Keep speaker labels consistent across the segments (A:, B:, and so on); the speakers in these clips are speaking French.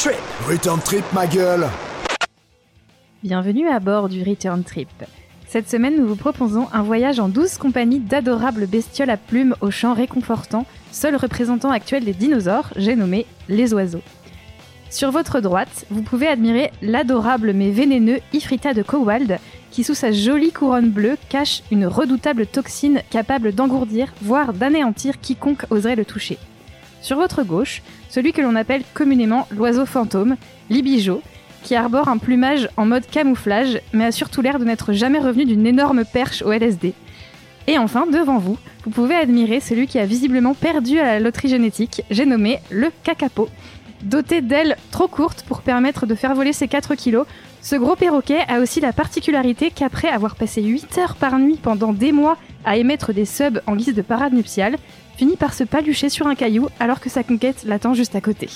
A: Return Trip.
B: Return Trip, ma gueule
C: Bienvenue à bord du Return Trip. Cette semaine, nous vous proposons un voyage en douce compagnie d'adorables bestioles à plumes au chant réconfortant, seul représentant actuel des dinosaures, j'ai nommé les oiseaux. Sur votre droite, vous pouvez admirer l'adorable mais vénéneux Ifrita de Cowald, qui sous sa jolie couronne bleue cache une redoutable toxine capable d'engourdir, voire d'anéantir quiconque oserait le toucher. Sur votre gauche, celui que l'on appelle communément l'oiseau fantôme, Libijo, qui arbore un plumage en mode camouflage, mais a surtout l'air de n'être jamais revenu d'une énorme perche au LSD. Et enfin, devant vous, vous pouvez admirer celui qui a visiblement perdu à la loterie génétique, j'ai nommé le Kakapo. Doté d'ailes trop courtes pour permettre de faire voler ses 4 kilos, ce gros perroquet a aussi la particularité qu'après avoir passé 8 heures par nuit pendant des mois à émettre des subs en guise de parade nuptiale, finit par se palucher sur un caillou alors que sa conquête l'attend juste à côté.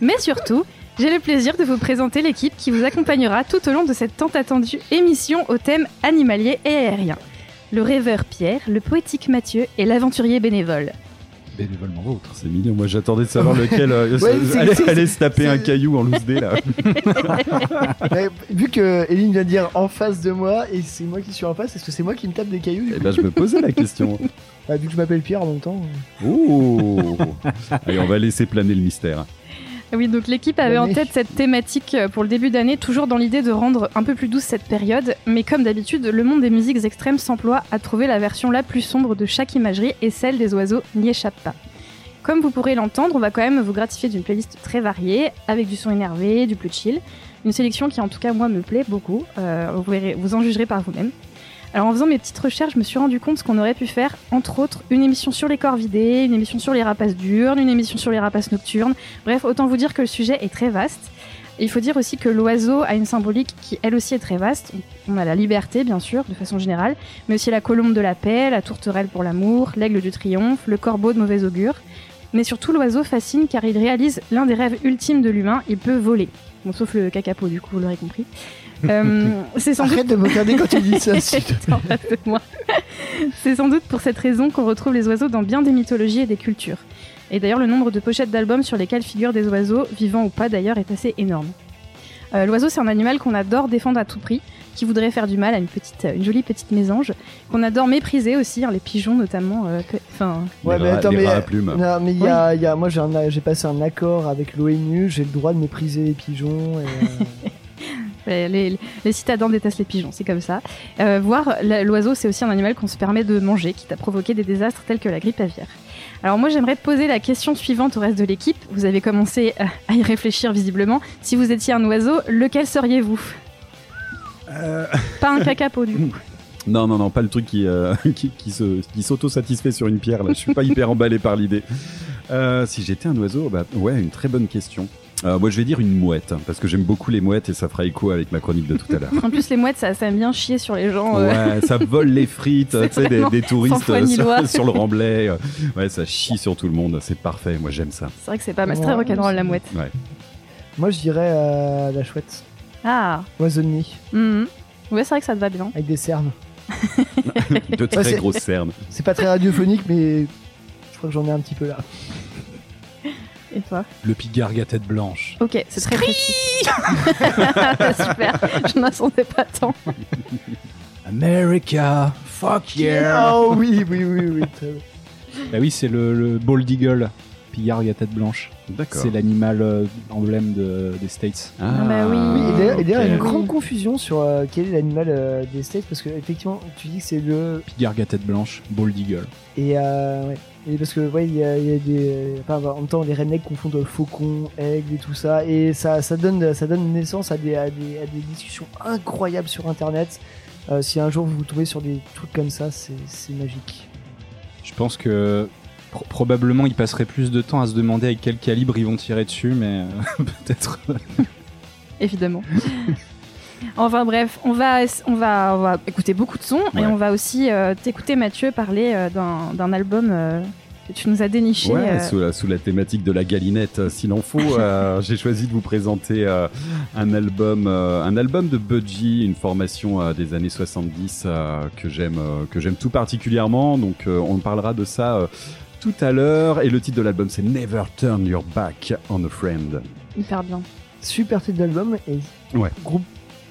C: Mais surtout, j'ai le plaisir de vous présenter l'équipe qui vous accompagnera tout au long de cette tant attendue émission au thème animalier et aérien. Le rêveur Pierre, le poétique Mathieu et l'aventurier bénévole.
D: Bénévolement vôtre, c'est mignon. Moi j'attendais de savoir lequel euh,
B: Ouais,
D: allait, se taper un caillou en loose dé là.
B: Vu que Eline vient de dire en face de moi et c'est moi qui suis en face, est-ce que c'est moi qui me tape des cailloux du coup
D: ben je me posais la question.
B: Bah, Vu que je m'appelle Pierre en même temps.
D: Ouh Allez, on va laisser planer le mystère.
C: Oui, donc l'équipe avait en tête cette thématique euh, pour le début d'année, toujours dans l'idée de rendre un peu plus douce cette période, mais comme d'habitude, le monde des musiques extrêmes s'emploie à trouver la version la plus sombre de chaque imagerie et celle des oiseaux n'y échappe pas. Comme vous pourrez l'entendre, on va quand même vous gratifier d'une playlist très variée, avec du son énervé, du plus chill, une sélection qui en tout cas moi me plaît beaucoup, euh, vous, verrez, vous en jugerez par vous-même. Alors en faisant mes petites recherches, je me suis rendu compte qu'on aurait pu faire, entre autres, une émission sur les corvidés, une émission sur les rapaces diurnes, une émission sur les rapaces nocturnes, Bref, autant vous dire que le sujet est très vaste. Il faut dire aussi que l'oiseau a une symbolique qui elle aussi est très vaste. On a la liberté, bien sûr, de façon générale, mais aussi la colombe de la paix, la tourterelle pour l'amour, l'aigle du triomphe, le corbeau de mauvais augure. Mais surtout, l'oiseau fascine car il réalise l'un des rêves ultimes de l'humain, il peut voler. Bon, sauf le cacapo, du coup, vous l'aurez compris. Euh, c'est sans doute
B: Arrête de me regarder quand tu dis ça. s'il te plaît.
C: en face de moi. C'est sans doute pour cette raison qu'on retrouve les oiseaux dans bien des mythologies et des cultures. Et d'ailleurs, le nombre de pochettes d'albums sur lesquelles figurent des oiseaux, vivants ou pas d'ailleurs, est assez énorme. Euh, L'oiseau, c'est un animal qu'on adore défendre à tout prix, qui voudrait faire du mal à une, petite, une jolie petite mésange, qu'on adore mépriser aussi, hein, les pigeons notamment. euh, Enfin,
B: Ouais, mais attends,
D: les
B: mais. Non, mais il y a, y a- moi j'ai passé un accord avec l'ONU, j'ai le droit de mépriser les pigeons. Et, euh,
C: les, les, les citadins détestent les pigeons, c'est comme ça. Euh, voir la- l'oiseau, c'est aussi un animal qu'on se permet de manger, qui t'a provoqué des désastres tels que la grippe aviaire. Alors moi, j'aimerais poser la question suivante au reste de l'équipe. Vous avez commencé euh, à y réfléchir visiblement. Si vous étiez un oiseau, lequel seriez-vous?
D: Euh,
C: Pas un cacapo du coup.
D: Non, non, non, pas le truc qui, euh, qui, qui se, qui s'auto-satisfait sur une pierre là. Je suis pas hyper emballé par l'idée. Euh, si j'étais un oiseau, bah ouais, une très bonne question. Euh, moi, je vais dire une mouette, hein, parce que j'aime beaucoup les mouettes et ça fera écho avec ma chronique de tout à l'heure.
C: En plus, les mouettes, ça, ça aime bien chier sur les gens. euh.
D: Ouais, ça vole les frites, tu sais, des, touristes
C: ni
D: sur, le remblai. euh, Ouais, ça chie sur tout le monde, c'est parfait. Moi, j'aime ça.
C: C'est vrai que c'est pas mal. C'est très
B: Ouais,
C: rock'n'roll la mouette.
D: Ouais.
B: moi je dirais euh, la chouette.
C: Ah.
B: Oiseau de nuit,
C: mhm. Ouais, c'est vrai que ça te va bien.
B: avec des cernes.
D: De très grosses cernes.
B: C'est pas très radiophonique, mais je crois que j'en ai un petit peu là.
C: Et toi
E: Le pigargue à tête blanche.
C: Ok, c'est très précis. Super. Je n'attendais pas tant.
E: America, fuck yeah
B: Oh oui, oui, oui, oui.
E: Bah oui, c'est le, le bald eagle, pigargue à tête blanche.
D: D'accord.
E: C'est l'animal euh, emblème de- des States.
C: Ah, bah oui.
B: Oui, et d'ailleurs, il y a une grande confusion sur euh, quel est l'animal euh, des States parce que effectivement, tu dis que c'est le
E: Pigargue à tête blanche, bald eagle.
B: et euh, ouais. Et parce que ouais, il y, a il y a des enfin en même temps les rednecks confondent faucon, aigle et tout ça et ça ça donne ça donne naissance à des à des, à des discussions incroyables sur internet. Euh, si un jour vous tombez sur des trucs comme ça, c'est c'est magique.
E: Je pense que pro- probablement ils passeraient plus de temps à se demander avec quel calibre ils vont tirer dessus, mais euh, peut-être.
C: évidemment. enfin bref, on va, on, va, on va écouter beaucoup de sons et on va aussi euh, t'écouter Mathieu parler euh, d'un d'un album euh, que tu nous as déniché.
D: Ouais,
C: euh,
D: sous, la, sous la thématique de la galinette, s'il en faut, euh, j'ai choisi de vous présenter euh, un album, euh, un album de Budgie, une formation euh, des années 70 euh, que j'aime, euh, que j'aime tout particulièrement. Donc, euh, on parlera de ça. Tout à l'heure. Et le titre de l'album, c'est Never Turn Your Back on a Friend.
C: Hyper bien.
B: Super titre d'album et
D: Ouais.
B: groupe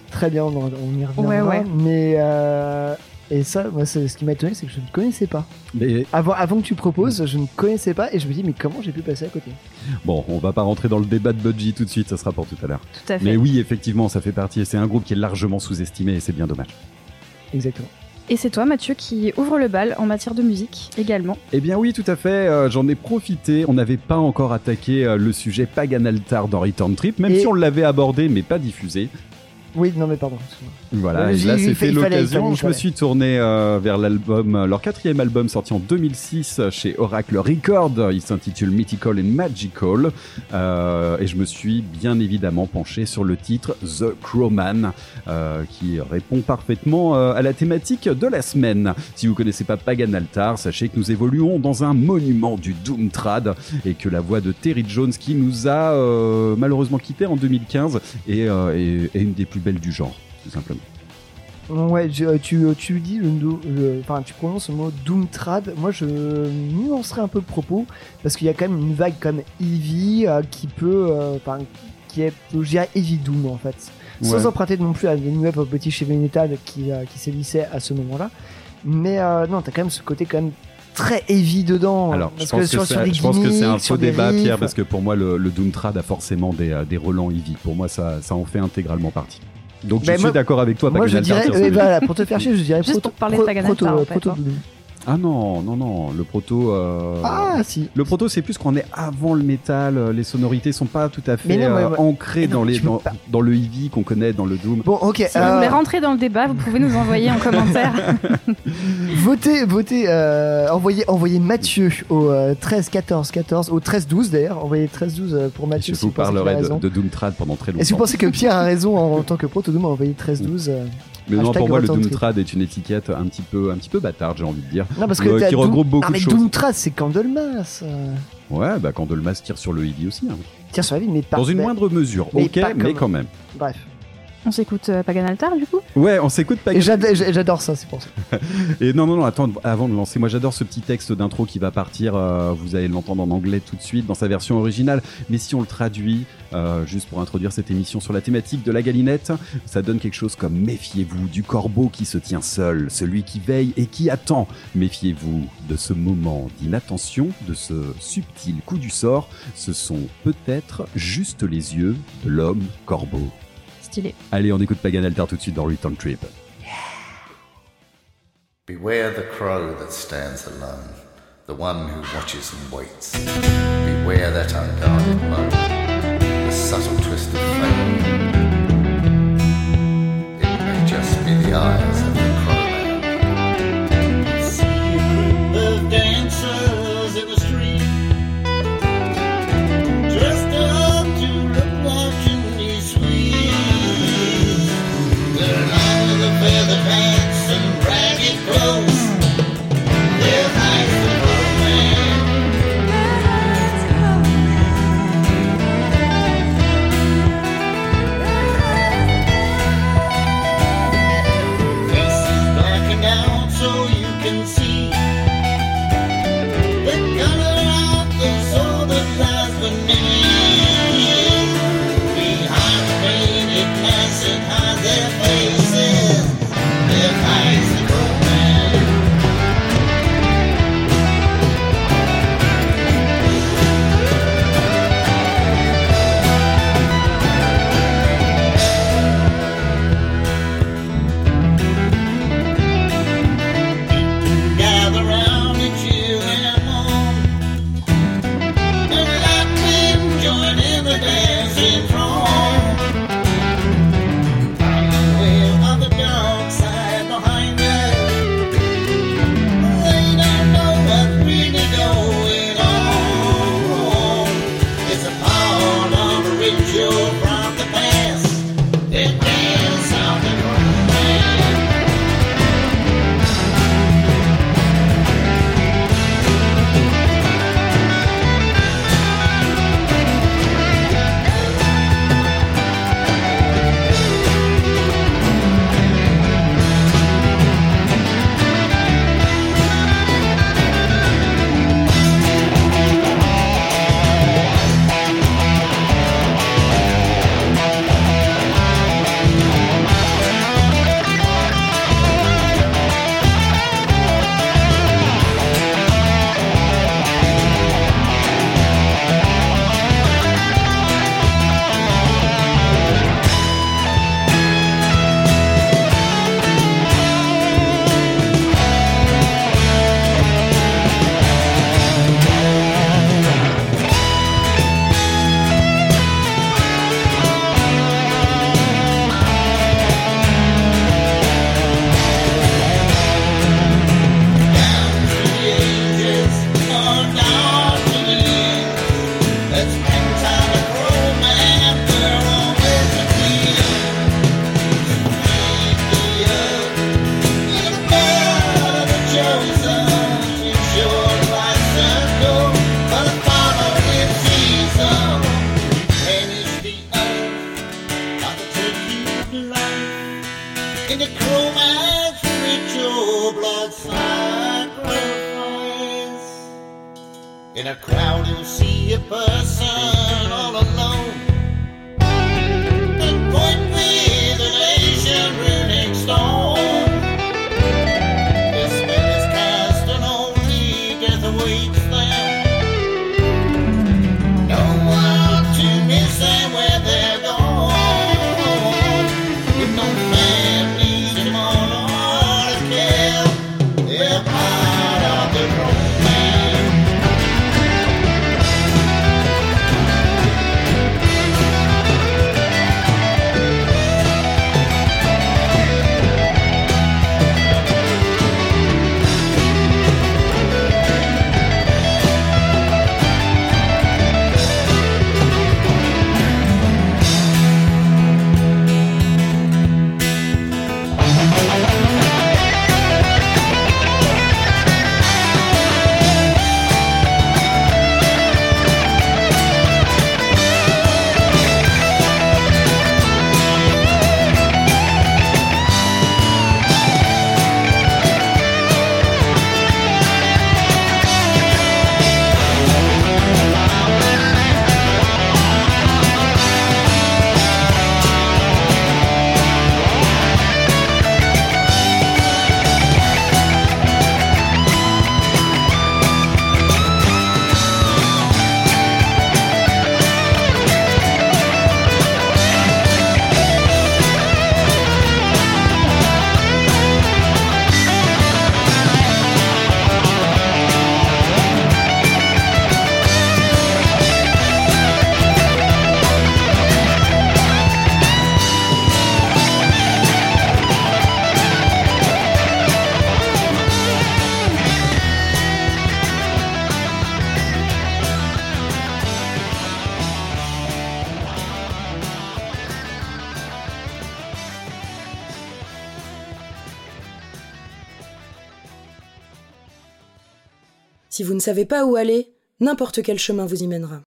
B: très bien, on, y reviendra.
C: Ouais, ouais.
B: Mais euh, et ça, moi, c'est- ce qui m'a étonné, c'est que je ne connaissais pas.
D: Mais
B: Avant, avant que tu proposes, je ne connaissais pas et je me dis mais comment j'ai pu passer à côté?
D: Bon, on va pas rentrer dans le débat de Budgie tout de suite, ça sera pour tout à l'heure.
C: Tout à fait.
D: Mais oui, effectivement, ça fait partie. et C'est un groupe qui est largement sous-estimé et c'est bien dommage.
B: Exactement.
C: Et c'est toi, Mathieu, qui ouvre le bal en matière de musique également.
D: Eh bien oui, tout à fait. euh, J'en ai profité. On n'avait pas encore attaqué euh, le sujet Pagan Altar dans Return Trip, même
B: Et-
D: si on l'avait abordé, mais pas diffusé.
B: Oui, non mais pardon.
D: Voilà, et là c'était l'occasion. Je me suis tourné euh, vers l'album, euh, leur quatrième album sorti en 2006 chez Oracle Record. Il s'intitule Mythical and Magical. Euh, et je me suis bien évidemment penché sur le titre The Crowman, euh, qui répond parfaitement euh, à la thématique de la semaine. Si vous connaissez pas Pagan Altar, sachez que nous évoluons dans un monument du Doom Trad et que la voix de Terry Jones, qui nous a euh, malheureusement quitté en 2015, est, euh, est- est une des plus belles du genre, tout simplement.
B: Ouais, je- euh, tu, tu dis le, le- enfin tu prononces le mot Doomtrad. Moi, je nuancerais un peu le propos parce qu'il y a quand même une vague comme Eevee euh, qui peut, euh, enfin, qui est, je dirais Eevee Doom en fait, sans emprunter non plus à des nouvelles petit chez Metal qui, euh, qui sévissait à ce moment-là. Mais euh, non, t'as quand même ce côté quand même très heavy dedans.
D: Alors, je pense que, c'est- je un faux débat, Pierre,
B: riffs.
D: parce que pour moi, le, le Doomtrad a forcément des, euh, des relents Eevee. Pour moi, ça, ça en fait intégralement partie. Donc, je
B: Ben,
D: suis
B: moi-
D: d'accord avec toi,
B: Moi, je dirais, euh, pour te faire chier, je dirais
C: Juste
B: proto,
C: pour parler de
B: proto,
C: Altar, en fait,
B: proto
C: hein.
B: Doom.
D: Ah non, non, non, le proto. euh,
B: Ah, si.
D: Le proto, c'est plus qu'on est avant le métal. euh, Les sonorités sont pas tout à fait
B: non, mais
D: euh,
B: ouais.
D: ancrées
B: non,
D: dans, les, dans, dans le Eevee qu'on connaît dans le Doom.
B: Bon, ok.
C: Si vous
B: euh,
C: voulez rentrer dans le débat, vous pouvez nous envoyer en commentaire.
B: Votez, votez, euh, envoyez, envoyez Mathieu au euh, 13 14 14, au 13 12 d'ailleurs, envoyez 13 12 euh, pour Mathieu
D: je
B: si
D: vous
B: vous
D: parlerai de, de Doomtrad pendant très
B: Et si vous
D: longtemps.
B: pensez que Pierre a raison en, en tant que proto-doom, envoyez 13 12. Euh.
D: Mais non, pour moi, le. Doomtrad est une étiquette un petit peu, un petit peu bâtarde, j'ai envie de dire.
B: Non, parce que t'as
D: qui
B: Doom-
D: regroupe beaucoup
B: mais
D: de choses.
B: Doomtrad, c'est Candlemas. euh.
D: Ouais, bah quand Dolmas tire sur le Eevee aussi. hein.
B: Tiens sur la vie, mais pas.
D: Dans une moindre mesure,
B: mais
D: ok, mais
B: comme-
D: quand même.
B: Bref.
C: On s'écoute euh, Pagan Altar, du coup?
D: Ouais, on s'écoute
B: j'ad- j'adore ça, c'est pour ça.
D: Et non, non, non, attends, avant de lancer, moi j'adore ce petit texte d'intro qui va partir, euh, vous allez l'entendre en anglais tout de suite dans sa version originale, mais si on le traduit, euh, juste pour introduire cette émission sur la thématique de la galinette, ça donne quelque chose comme Méfiez-vous du corbeau qui se tient seul, celui qui veille et qui attend. Méfiez-vous de ce moment d'inattention, de ce subtil coup du sort, ce sont peut-être juste les yeux de l'homme corbeau.
C: Stylé.
D: Allez, on écoute Pagan Altar tout de suite dans Return Trip.
A: Beware the crow that stands alone, the one who watches and waits. Beware that unguarded moan, the subtle twist of fate. It may just be the eyes
F: Vous ne savez pas où aller, n'importe quel chemin vous y mènera.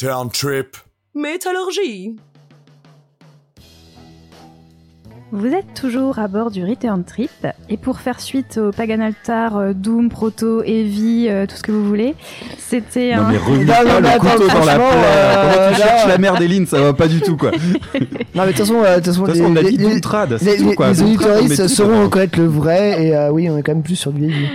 G: Return trip.
H: Métallurgie.
C: Vous êtes toujours à bord du Return Trip, et pour faire suite au Pagan Altar, euh, Doom, Proto, Heavy, euh, tout ce que vous voulez, c'était
D: Non
C: un...
D: mais relis
B: Non,
D: pas
B: non,
D: le
B: mais attends,
D: couteau dans la plaie.
B: euh,
D: Comment tu
B: là-
D: cherches la merde Eline Ça va pas du tout quoi. De
B: Non, mais de toute façon, euh,
D: on a
B: les-
D: dit
B: les-
D: Doomtrad.
B: les,
D: C'est tout
B: les,
D: quoi.
B: les
D: met
B: auditoristes sauront reconnaître le vrai, et euh, oui, on est quand même plus sur du heavy.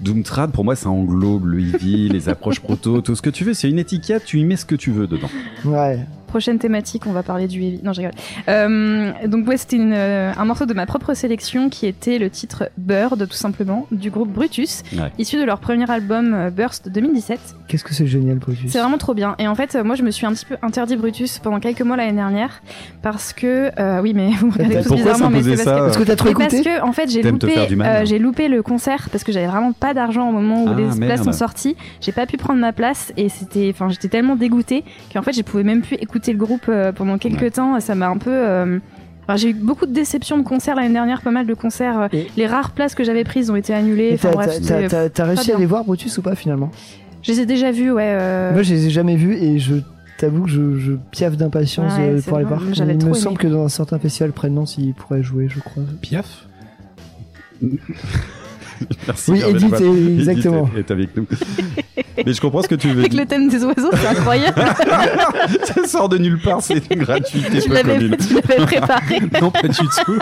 D: Doomtrad, pour moi, ça englobe le heavy, les approches proto, tout ce que tu veux. C'est une étiquette, tu y mets ce que tu veux dedans.
B: Ouais.
C: Prochaine thématique, on va parler du heavy. Non, je rigole. Euh, donc ouais, c'était une, euh, un morceau de ma propre sélection qui était le titre Bird, tout simplement, du groupe Brutus,
D: Ouais.
C: issu de leur premier album euh, Burst de 2017.
B: Qu'est-ce que c'est génial, Brutus.
C: C'est vraiment trop bien. Et en fait, moi, je me suis un petit peu interdit Brutus pendant quelques mois l'année dernière parce que euh, oui, mais vous me regardez tous bizarrement, mais c'est parce que
B: Parce que t'as trop
C: mais parce
B: écouté
C: que en fait j'ai loupé, euh, j'ai loupé le concert parce que j'avais vraiment pas d'argent au moment où
D: Ah,
C: les
D: merde.
C: places sont sorties. J'ai pas pu prendre ma place et c'était, enfin j'étais tellement dégoûtée qu'en fait je pouvais même plus écouter le groupe euh, pendant quelques
D: Ouais.
C: temps. Ça m'a un peu euh, enfin, j'ai eu beaucoup de déceptions de concerts l'année dernière, pas mal de concerts. euh,
B: Et-
C: Les rares places que j'avais prises ont été annulées. Enfin
B: t'as-
C: bref,
B: t'as-
C: c'était-
B: t'as- T'as réussi à les voir, Brutus, ou pas, finalement?
C: Je les ai déjà vus, ouais. euh,
B: Moi, je les ai jamais vus, et je t'avoue que je, je piaffe d'impatience
C: Ouais,
B: pour les voir.
C: j'avais
B: Il me
C: aimé.
B: semble que dans un certain festival près de Nantes, ils pourraient jouer, je crois.
E: Piaf?
D: Merci.
B: Oui, Edith, est-
D: Edith
B: exactement.
D: est avec nous. Mais je comprends ce que tu veux
C: Avec
D: dire.
C: le thème des oiseaux, c'est incroyable.
D: Ça sort de nulle part, c'est une gratuité
C: tu l'avais tu l'avais préparé.
E: Non, pas du tout.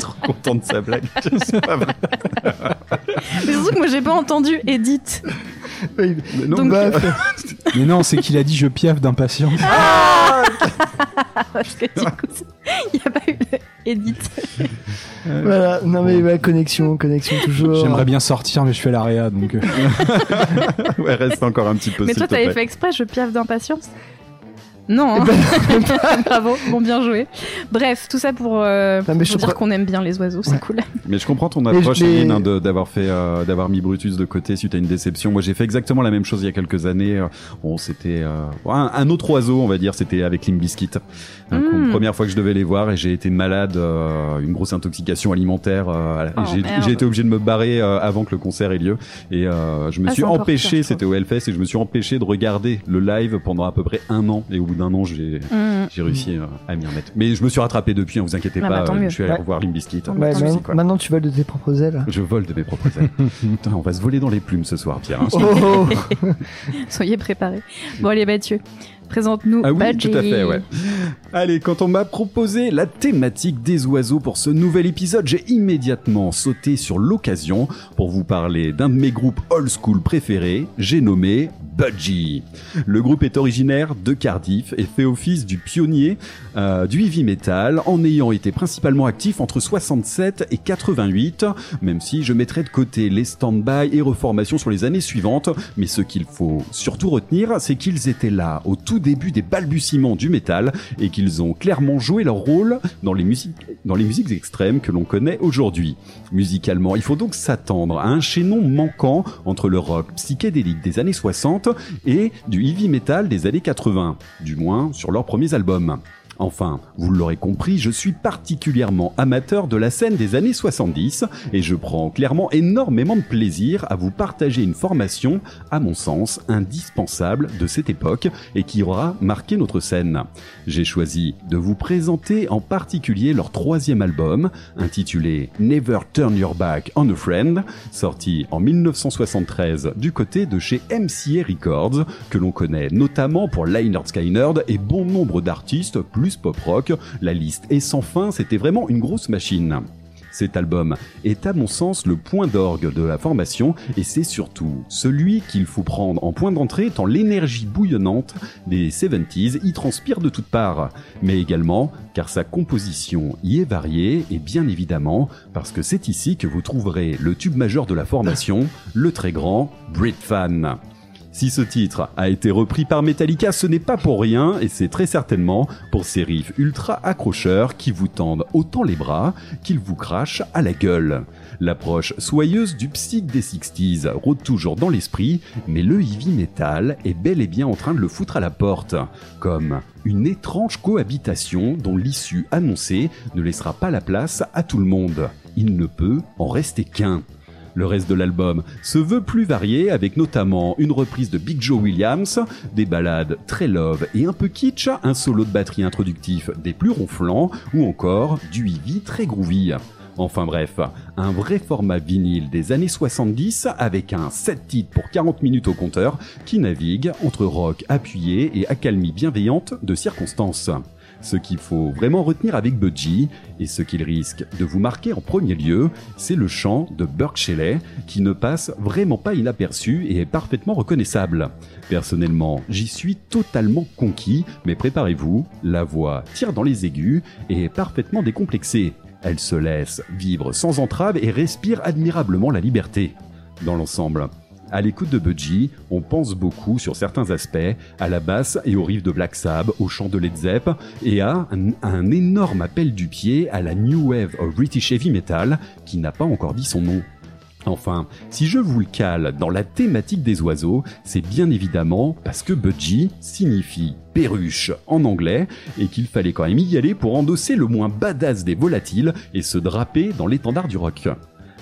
D: Trop content de sa blague. C'est pas vrai.
C: Mais surtout que moi j'ai pas entendu Edith.
D: Mais non,
C: Donc-
D: bah,
E: Mais non, c'est qu'il a dit je piaf d'impatience.
C: Parce que du coup, il n'y a pas eu de Edith.
B: Voilà, non mais ouais, connexion, connexion toujours.
E: J'aimerais bien sortir, mais je fais la réa, donc. euh,
D: ouais, reste encore un petit peu.
C: Mais toi t'avais fait exprès, je piaffe d'impatience Non,
B: Eh
C: hein.
B: ben,
C: bravo, bon bien joué. Bref, tout ça pour, euh,
B: Non, mais
C: pour
B: je
C: dire qu'on aime bien les oiseaux, c'est
B: Ouais.
C: cool.
D: Mais je comprends ton approche, Eline, hein, de- d'avoir fait, euh, d'avoir mis Brutus de côté suite à une déception. Moi, j'ai fait exactement la même chose il y a quelques années. Euh, Bon, c'était euh, un, un autre oiseau, on va dire. C'était avec Limp Bizkit. Donc,
C: Mm.
D: Première fois que je devais les voir et j'ai été malade, euh, une grosse intoxication alimentaire. euh,
C: Oh,
D: j'ai, été obligé de me barrer euh, avant que le concert ait lieu et euh, je me
C: Ah,
D: suis empêché. c'était au Hellfest et je me suis empêché de regarder le live pendant à peu près un an. Et au bout d'un an, j'ai
C: Mmh.
D: j'ai réussi euh, à m'y remettre. Mais je me suis rattrapé depuis. Hein, vous inquiétez
C: Ah
D: pas.
C: bah,
D: euh, je suis allé
B: Ouais.
D: revoir Limp Bizkit.
C: Tant
B: ouais, maintenant, tu voles de tes propres ailes.
D: Je vole de mes propres ailes. Putain, on va se voler dans les plumes ce soir, Pierre. hein.
B: Oh.
C: Soyez préparés. Bon allez Mathieu, présente-nous
D: Ah oui, tout à fait, ouais. Allez, quand on m'a proposé la thématique des oiseaux pour ce nouvel épisode, j'ai immédiatement sauté sur l'occasion pour vous parler d'un de mes groupes old school préférés, j'ai nommé Budgie. Le groupe est originaire de Cardiff et fait office du pionnier euh, du heavy metal en ayant été principalement actif entre 67 et 88, même si je mettrai de côté les stand-by et reformations sur les années suivantes, mais ce qu'il faut surtout retenir, c'est qu'ils étaient là au tout début des balbutiements du métal et qu'ils ont clairement joué leur rôle dans les musiques, dans les musiques extrêmes que l'on connaît aujourd'hui. Musicalement, il faut donc s'attendre à un chaînon manquant entre le rock psychédélique des années 60 et du heavy metal des années 80, du moins sur leurs premiers albums. Enfin, vous l'aurez compris, je suis particulièrement amateur de la scène des années 70 et je prends clairement énormément de plaisir à vous partager une formation, à mon sens, indispensable de cette époque et qui aura marqué notre scène. J'ai choisi de vous présenter en particulier leur troisième album, intitulé Never Turn Your Back on a Friend, sorti en 1973 du côté de chez MCA Records, que l'on connaît notamment pour Lynyrd Skynyrd et bon nombre d'artistes plus pop-rock. La liste est sans fin, c'était vraiment une grosse machine. Cet album est à mon sens le point d'orgue de la formation et c'est surtout celui qu'il faut prendre en point d'entrée tant l'énergie bouillonnante des 70s y transpire de toutes parts, mais également car sa composition y est variée et bien évidemment parce que c'est ici que vous trouverez le tube majeur de la formation, le très grand Brit Fan. Si ce titre a été repris par Metallica, ce n'est pas pour rien, et c'est très certainement pour ces riffs ultra accrocheurs qui vous tendent autant les bras qu'ils vous crachent à la gueule. L'approche soyeuse du psych des 60s rôde toujours dans l'esprit, mais le heavy metal est bel et bien en train de le foutre à la porte, comme une étrange cohabitation dont l'issue annoncée ne laissera pas la place à tout le monde. Il ne peut en rester qu'un. Le reste de l'album se veut plus varié avec notamment une reprise de Big Joe Williams, des ballades très love et un peu kitsch, un solo de batterie introductif des plus ronflants ou encore du heavy très groovy. Enfin bref, un vrai format vinyle des années 70 avec un 7 titres pour 40 minutes au compteur qui navigue entre rock appuyé et accalmie bienveillante de circonstances. Ce qu'il faut vraiment retenir avec Budgie, et ce qu'il risque de vous marquer en premier lieu, c'est le chant de Burke Shelley, qui ne passe vraiment pas inaperçu et est parfaitement reconnaissable. Personnellement, j'y suis totalement conquis, mais préparez-vous, la voix tire dans les aigus et est parfaitement décomplexée. Elle se laisse vivre sans entrave et respire admirablement la liberté. Dans l'ensemble, à l'écoute de Budgie, on pense beaucoup sur certains aspects, à la basse et au riff de Black Sabbath, au chant de Led Zepp, et à un, un énorme appel du pied à la New Wave of British Heavy Metal, qui n'a pas encore dit son nom. Enfin, si je vous le cale dans la thématique des oiseaux, c'est bien évidemment parce que Budgie signifie perruche en anglais et qu'il fallait quand même y aller pour endosser le moins badass des volatiles et se draper dans l'étendard du rock.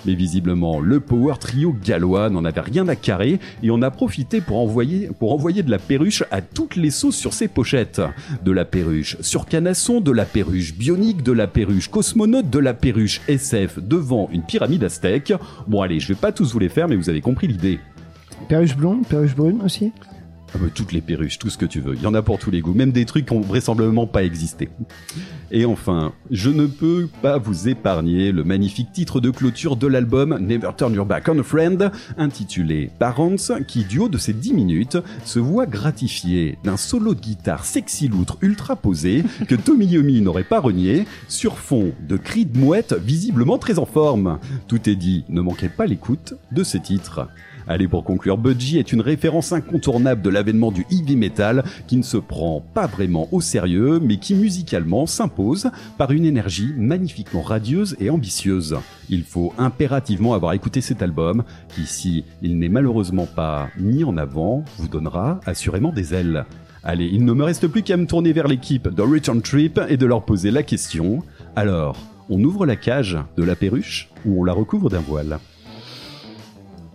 D: Mais visiblement, le power trio gallois n'en avait rien à carrer et on a profité pour envoyer, de la perruche à toutes les sauces sur ses pochettes. De la perruche sur canasson, de la perruche bionique, de la perruche cosmonaute, de la perruche SF devant une pyramide aztèque. Bon allez, je vais pas tous vous les faire, mais vous avez compris l'idée.
B: Perruche blonde, perruche brune aussi?
D: Ah bah, toutes les perruches, tout ce que tu veux. Il y en a pour tous les goûts, même des trucs qui ont vraisemblablement pas existé. Et enfin, je ne peux pas vous épargner le magnifique titre de clôture de l'album Never Turn Your Back on a Friend, intitulé Parents, qui du haut de ces 10 minutes se voit gratifié d'un solo de guitare sexy loutre ultra posé que Tommy Yomi n'aurait pas renié, sur fond de cris de mouette visiblement très en forme. Tout est dit, ne manquez pas l'écoute de ce titre. Allez, pour conclure, Budgie est une référence incontournable de l'avènement du heavy metal qui ne se prend pas vraiment au sérieux, mais qui musicalement s'impose par une énergie magnifiquement radieuse et ambitieuse. Il faut impérativement avoir écouté cet album, qui, si il n'est malheureusement pas mis en avant, vous donnera assurément des ailes. Allez, il ne me reste plus qu'à me tourner vers l'équipe de Return Trip et de leur poser la question. Alors, on ouvre la cage de la perruche ou on la recouvre d'un voile?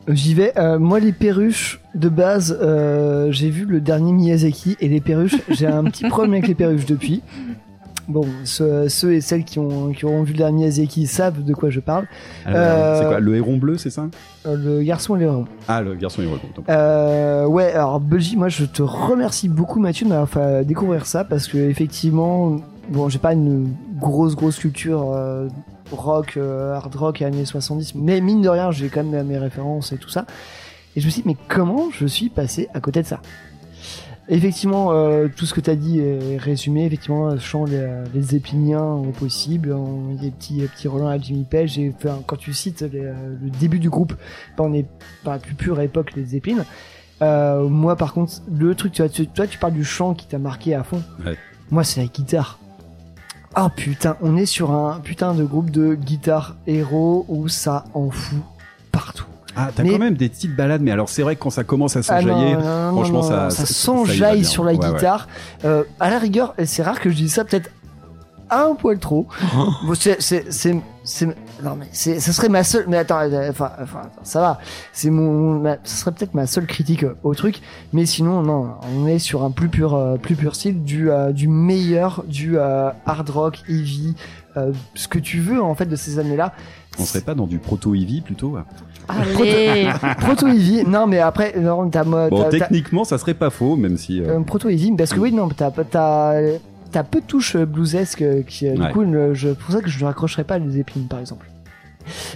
B: J'y vais. Euh, moi, les perruches, de base, euh, j'ai vu le dernier Miyazaki et les perruches, j'ai un petit problème avec les perruches depuis. Bon, ceux, ceux et celles qui, ont, qui auront vu le dernier Miyazaki savent de quoi je parle. Euh,
D: C'est quoi Le héron bleu, c'est ça
B: Euh, le garçon et les héros.
D: Ah, le garçon.
B: Euh, ouais, alors Budgie, moi je te remercie beaucoup Mathieu de m'avoir fait découvrir ça parce que effectivement, bon, j'ai pas une grosse grosse culture euh, rock, euh, hard rock et années 70, mais mine de rien, j'ai quand même mes références et tout ça. Et je me suis dit, mais comment je suis passé à côté de ça? Effectivement, euh, tout ce que tu as dit est résumé. Effectivement, je chant les, les Zeppeliniens au possible, on- les petits, les petits Roland à Jimmy Page. Et enfin, quand tu cites les, euh, le début du groupe, ben, on est pas la plus pure époque les Zeppelin. Euh, moi, par contre, le truc, tu vois, tu, toi, tu parles du chant qui t'a marqué à fond.
D: Ouais.
B: Moi, c'est la guitare. Ah putain, on est sur un putain de groupe de guitare héros où ça en fout partout.
D: Ah, t'as
B: Mais-
D: quand même des petites balades, mais alors c'est vrai que quand ça commence à
B: Ah non, non, non,
D: franchement, ça-
B: ça, s'enjaille sur la
D: Ouais, ouais.
B: guitare. Euh, à la rigueur, c'est rare que je dise ça, peut-être un poil trop. Bon, c'est, c'est, c'est, c'est- non mais c'est, ça serait ma seule. Mais attends, euh, enfin, enfin, attends, ça va. C'est mon, ma- ça serait peut-être ma seule critique euh, au truc. Mais sinon, non, on est sur un plus pur, euh, plus pur style du, euh, du meilleur du euh, hard rock, heavy, euh, ce que tu veux en fait de ces années-là.
D: on serait pas dans du proto-heavy plutôt
C: Allez
B: Proto heavy. non mais après, non, t'as, moi,
D: Bon,
B: t'as- t'as-
D: techniquement, ça serait pas faux, même si. euh,
B: Euh, proto heavy parce que oui non t'as t'as t'as peu de touches euh, bluesesque euh, qui euh,
D: Ouais.
B: du coup je pour ça que je ne raccrocherais pas les épines par exemple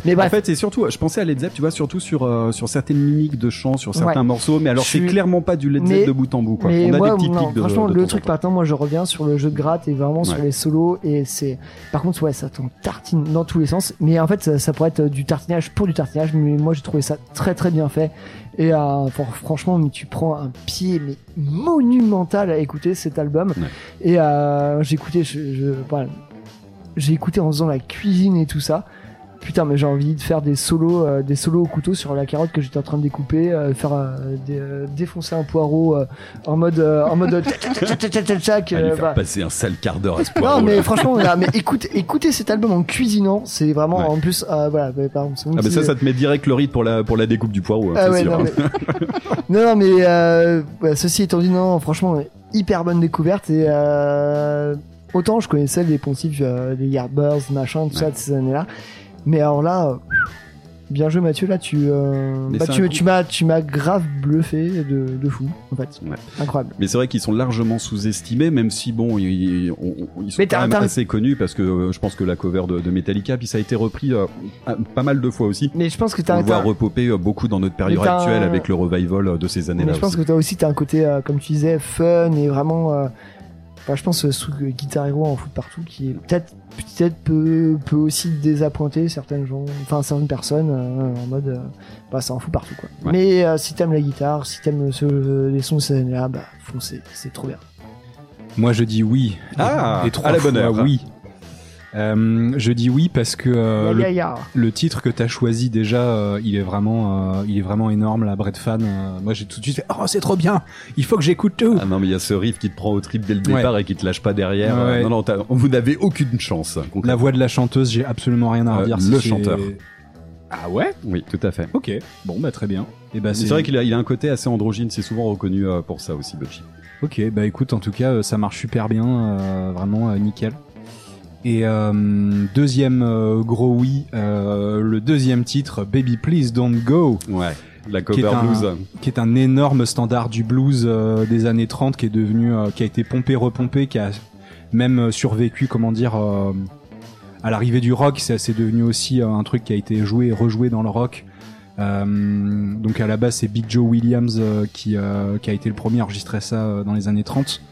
B: mais bref
D: En fait, c'est surtout, je pensais à Led Zepp, tu vois, surtout sur euh, sur certaines mimiques de chant, sur certains
B: Ouais.
D: morceaux, mais alors c'est
B: suis-
D: clairement pas du Led
B: Mais-
D: Zepp de bout en bout, quoi.
B: mais
D: On a des petites
B: non,
D: de
B: franchement
D: de
B: le
D: temps
B: truc
D: temps.
B: par contre moi je reviens sur le jeu de gratte et vraiment sur les solos et c'est par contre ouais ça t'en tartine dans tous les sens mais en fait ça, ça pourrait être du tartinage pour du tartinage mais moi j'ai trouvé ça très très bien fait et euh, fr- franchement mais tu prends un pied mais monumental à écouter cet album
D: Ouais.
B: et euh, voilà. j'ai écouté en faisant la cuisine et tout ça putain, mais j'ai envie de faire des solos, euh, des solos au couteau sur la carotte que j'étais en train de découper, euh, faire euh, euh, défoncer un poireau euh, en mode, euh, en mode,
D: faire
B: bah.
D: passer un sale quart d'heure à ce
B: Non,
D: poireau,
B: mais
D: là.
B: franchement, mais écoute, écoutez cet album en cuisinant, c'est vraiment en plus, voilà, bah, par exemple,
D: Ah bah
B: petit-
D: ça, ça te met direct le rythme pour la, pour la découpe du poireau, hein,
B: Ah non, mais... non, non, mais ceci étant dit, non, franchement, hyper bonne découverte et autant je connaissais les poncifs, euh, les Yardbirds, machin, tout ça de ces années-là, mais alors là, bien joué Mathieu, là tu, euh, bah, tu, m'as, tu m'as grave bluffé de, de fou, en fait,
D: Ouais.
B: incroyable.
D: Mais c'est vrai qu'ils sont largement sous-estimés, même si bon, ils, on- sont quand même assez connus parce que euh, je pense que la cover de, de Metallica, puis ça a été repris euh, pas mal de fois aussi.
B: Mais je pense que
D: On
B: t'as,
D: le voit euh, beaucoup dans notre période actuelle avec le revival de ces années-là.
B: je pense
D: aussi.
B: que toi aussi t'as un côté, comme tu disais, fun et vraiment, enfin, je pense euh, sous Guitar Hero en foot partout, qui peut-être, peut-être peut, peut aussi désappointer certaines gens, enfin certaines personnes euh, en mode, euh, bah ça en fout partout quoi.
D: Ouais.
B: Mais euh, si t'aimes la guitare, si t'aimes ce- les sons de ces années-là, bah foncez, c'est trop bien.
E: Moi, je dis oui.
D: Ah,
E: Et trois
D: à la bonne heure.
E: oui. Euh, je dis oui parce que euh, le, titre que t'as choisi déjà, euh, il est vraiment, euh, il est vraiment énorme. La Brett fan, euh, moi j'ai tout de suite fait, oh c'est trop bien. Il faut que j'écoute tout.
D: Ah non, mais il y a ce riff qui te prend au trip dès le
E: Ouais.
D: départ et qui te lâche pas derrière.
E: Ouais,
D: Euh. Non, non, vous n'avez aucune chance.
E: La
D: concrètement.
E: voix de la chanteuse, j'ai absolument rien à
D: Euh,
E: redire.
D: le chanteur.
E: Ah ouais?
D: Oui, tout à fait.
E: Ok. Bon bah très bien. Et bah
D: C'est vrai qu'il a, il a un côté assez androgyne, c'est souvent reconnu euh, pour ça aussi, Butchie.
E: Ok, bah écoute, en tout cas, euh, ça marche super bien, euh, vraiment euh, nickel. Et euh, deuxième euh, gros oui, euh, le deuxième titre, Baby Please Don't Go,
D: Ouais, la
E: Qui est
D: cover
E: un-
D: blues.
E: qui est un énorme standard du blues des années 30, qui est devenu, qui a été pompé, repompé, qui a même survécu, comment dire, à l'arrivée du rock. C'est devenu aussi un truc qui a été joué et rejoué dans le rock. Donc à la base, c'est Big Joe Williams qui, qui a été le premier à enregistrer ça dans les années 30.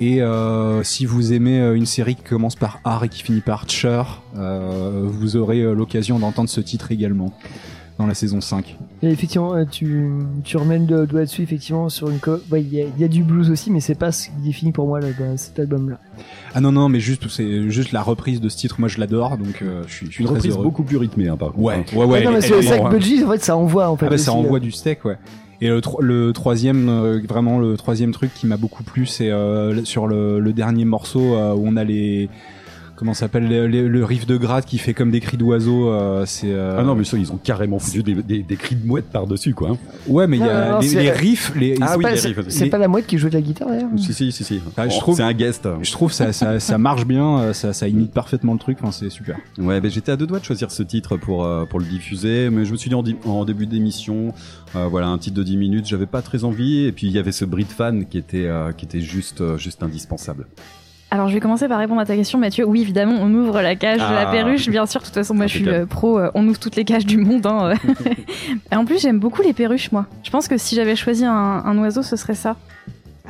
E: Et euh, si vous aimez euh, une série qui commence par R et qui finit par Cher, euh, vous aurez l'occasion d'entendre ce titre également dans la saison 5.
B: Et effectivement, tu, tu remets le doigt dessus, effectivement, sur une ouais, il y, a- il y a du blues aussi, mais c'est pas ce qui définit pour moi là, dans cet album-là.
E: Ah non non, mais juste c'est juste la reprise de ce titre, moi je l'adore donc euh, je suis je suis
D: Une
E: très
D: reprise
E: heureux.
D: beaucoup plus rythmée, hein, par contre.
E: Ouais,
D: hein.
E: ouais ouais.
B: non, mais c'est
E: elle-
B: avec Budgie, en fait, ça envoie, en fait.
E: Ah bah ça
B: aussi,
E: envoie du steak ouais. Et le, tro- le troisième, euh, vraiment le troisième truc qui m'a beaucoup plu, c'est euh, sur le, le dernier morceau euh, où on a les comment ça s'appelle le, le- le riff de gratte qui fait comme des cris d'oiseaux. euh, c'est euh,
D: Ah non, mais ça, ils ont carrément foutu des, des, des cris de mouette par-dessus, quoi. hein.
E: ouais, mais il y a
B: non,
E: les, riffs, les
D: Ah oui,
B: c'est-
D: riffs aussi.
B: C'est pas la mouette qui joue de la guitare d'ailleurs
D: Si, si, si, si.
E: Ah, je
D: Bon,
E: trouve-
D: C'est un guest.
E: je trouve ça, ça ça marche bien, euh, ça ça imite parfaitement le truc, enfin c'est super.
D: Ouais, ben j'étais à deux doigts de choisir ce titre pour euh, pour le diffuser, mais je me suis dit en, di- en début d'émission, euh, voilà, un titre de 10 minutes, j'avais pas très envie, et puis il y avait ce Brit fan qui était euh, qui était juste euh, juste indispensable.
C: Alors je vais commencer par répondre à ta question Mathieu. Oui évidemment on ouvre la cage de la
D: Ah.
C: perruche bien sûr. De toute façon moi je suis euh, pro. euh, on ouvre toutes les cages du monde. Hein, euh. Et en plus j'aime beaucoup les perruches moi. Je pense que si j'avais choisi un, un oiseau ce serait ça.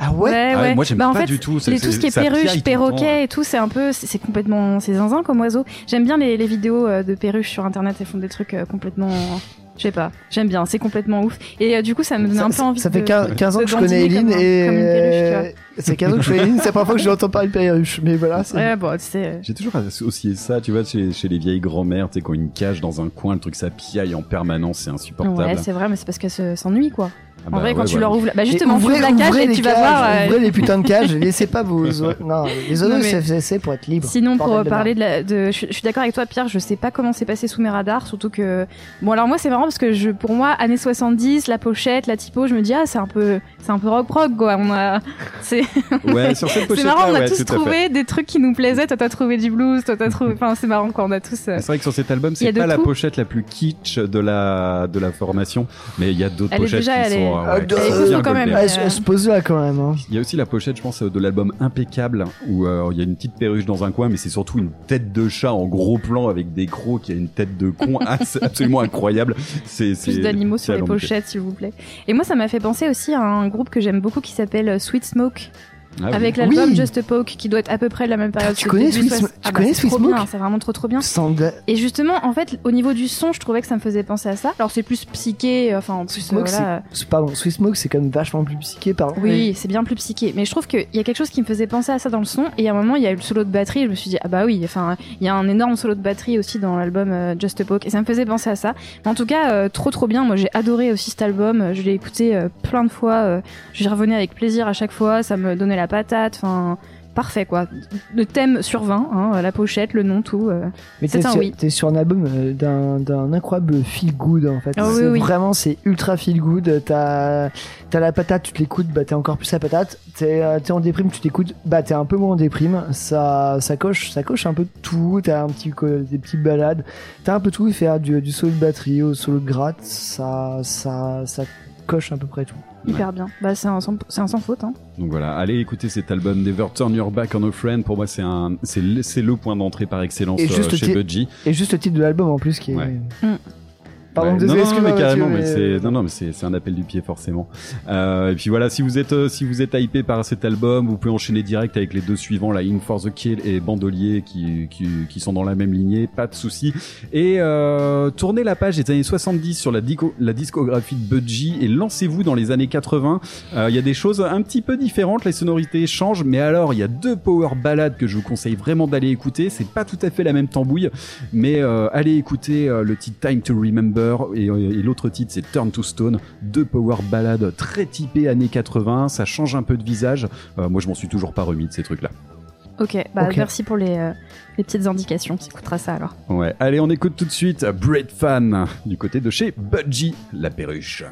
B: Ah ouais,
C: ouais.
D: Ah ouais, moi, j'aime
C: Bah, en
D: pas
C: fait,
D: du tout,
C: les- tout ce qui est perruche, perroquet et tout, c'est un peu, c'est complètement, c'est zinzin comme oiseau. J'aime bien les, les vidéos euh, de perruches sur internet. Elles font des trucs euh, complètement, je sais pas. J'aime bien, c'est complètement ouf. Et euh, du coup ça me donne
B: ça,
C: un peu envie.
B: ça fait
C: de-
B: 15, 15 ans
C: de
B: que je connais
C: comme un-
B: et
C: comme une perruche, tu vois.
B: euh, c'est 15 ans que je connais Eileen, c'est la première fois que je l'entends parler de perruche, mais voilà. c'est-
C: Ouais, bon, tu sais. euh,
D: J'ai toujours associé ça, tu vois, chez, chez les vieilles grand-mères, tu sais, qui ont une cage dans un coin, le truc ça piaille en permanence, c'est insupportable.
C: Ouais, c'est vrai, mais c'est parce qu'elles se- s'ennuient quoi.
D: Ah
C: En
D: bah
C: vrai, quand tu leur ouvres, la... bah justement, tu
B: ouvrez,
C: ouvres la cage et tu vas
B: cages,
C: voir. euh,
B: Ouvrez les putains de cages, laissez pas vos. Non, les oiseaux, c'est- c'est c'est pour être libre.
C: Sinon, pour
B: de
C: parler de la, de, je, suis- d'accord avec toi, Pierre. Je sais pas comment c'est passé sous mes radars, surtout que, bon, alors moi, c'est marrant parce que je, pour moi, années 70, la pochette, la typo, je me dis, ah, c'est un peu, c'est un peu rock prog, quoi. On a, c'est,
D: Ouais, sur cette
C: c'est
D: pochette
C: marrant, on a
D: ouais,
C: tous trouvé des trucs qui nous plaisaient. Toi, t'as trouvé du blues, toi, t'as trouvé, enfin, c'est marrant, quoi. On a tous, euh,
D: C'est vrai que sur cet album, c'est pas la pochette la plus kitsch de la de la formation, mais il y a d'autres pochettes qui sont
B: Ah,
D: ouais,
B: de-
D: qui
B: Elle
C: quand même.
B: se- elle se pose là quand même. Hein.
D: Il y a aussi la pochette, je pense, de l'album Impeccable, où euh, il y a une petite perruche dans un coin, mais c'est surtout une tête de chat en gros plan avec des crocs qui a une tête de con absolument incroyable. C'est
C: plus d'animaux sur les pochettes, s'il vous plaît. Et moi, ça m'a fait penser aussi à un groupe que j'aime beaucoup qui s'appelle euh, Sweet Smoke.
D: Ah oui.
C: avec l'album
B: Oui.
C: Just a Poke qui doit être à peu près de la même période.
B: Tu
C: c'est
B: connais Swiss-
C: soix-
B: tu
C: Ah bah,
B: connais Swiss
C: trop bien,
B: Smoke
C: c'est vraiment trop trop bien.
B: Sanda-
C: Et justement, en fait, au niveau du son, je trouvais que ça me faisait penser à ça. Alors c'est plus psyché, enfin en plus
B: Swiss Smoke,
C: euh, voilà.
B: c'est- pardon, Swiss Smoke, c'est quand même vachement plus psyché, pardon.
C: Oui, c'est bien plus psyché. Mais je trouve qu'il y a quelque chose qui me faisait penser à ça dans le son. Et à un moment, il y a eu le solo de batterie. Et je me suis dit, ah bah oui, enfin, il y a un énorme solo de batterie aussi dans l'album euh, Just a Poke. Et ça me faisait penser à ça. Mais en tout cas, euh, trop trop bien. Moi, j'ai adoré aussi cet album. Je l'ai écouté euh, plein de fois. Euh, J'y revenais avec plaisir à chaque fois. Ça me donnait la patate. Enfin. Parfait quoi. Le thème sur 20, hein, la pochette, le nom, tout. euh.
B: Mais
C: C'est un
B: sur,
C: oui.
B: t'es sur un album euh, d'un, d'un incroyable feel good en fait.
C: Ah oui,
B: C'est
C: oui.
B: Vraiment, c'est ultra feel good. T'as, t'as la patate, tu te l'écoutes, bah t'es encore plus la patate. T'es, euh, t'es en déprime, tu t'écoutes, bah t'es un peu moins en déprime. Ça, ça coche, ça coche un peu tout. T'as un petit, des petites balades. T'as un peu tout. Faire du, du solo de batterie au solo de gratte, ça, ça, ça coche à peu près tout.
C: Hyper bien. Bah, c'est un, sans- c'est un sans faute. Hein.
D: Donc voilà, allez écouter cet album Never Turn Your Back on a Friend. Pour moi, c'est un, c'est le, c'est le point d'entrée par excellence
B: Et
D: euh,
B: juste
D: chez
B: ti-
D: Budgie.
B: Et juste le titre de l'album en plus qui est.
D: Ouais.
C: Mm.
B: Pardon,
D: Ouais.
B: désolé,
D: non, non, mais carrément, mais
B: mais-
D: c'est non, non, mais c'est c'est un appel du pied forcément. Euh, et puis voilà, si vous êtes euh, si vous êtes hypé par cet album, vous pouvez enchaîner direct avec les deux suivants, la In for the Kill et Bandolier, qui qui, qui sont dans la même lignée, pas de souci. Et euh, tournez la page des années 70 sur la, dico- la discographie de Budgie et lancez-vous dans les années 80. Euh, Il y a des choses un petit peu différentes, les sonorités changent, mais alors il y a deux power ballades que je vous conseille vraiment d'aller écouter. C'est pas tout à fait la même tambouille, mais euh, allez écouter euh, le titre Time to Remember et, et l'autre titre c'est Turn to Stone. Deux power ballades très typées années 80, ça change un peu de visage. Euh, moi je m'en suis toujours pas remis de ces trucs là.
C: Ok, bah merci pour les, euh, les petites indications. Tu écouteras ça alors.
D: Ouais, allez on écoute tout de suite Bread Fan du côté de chez Budgie, la perruche.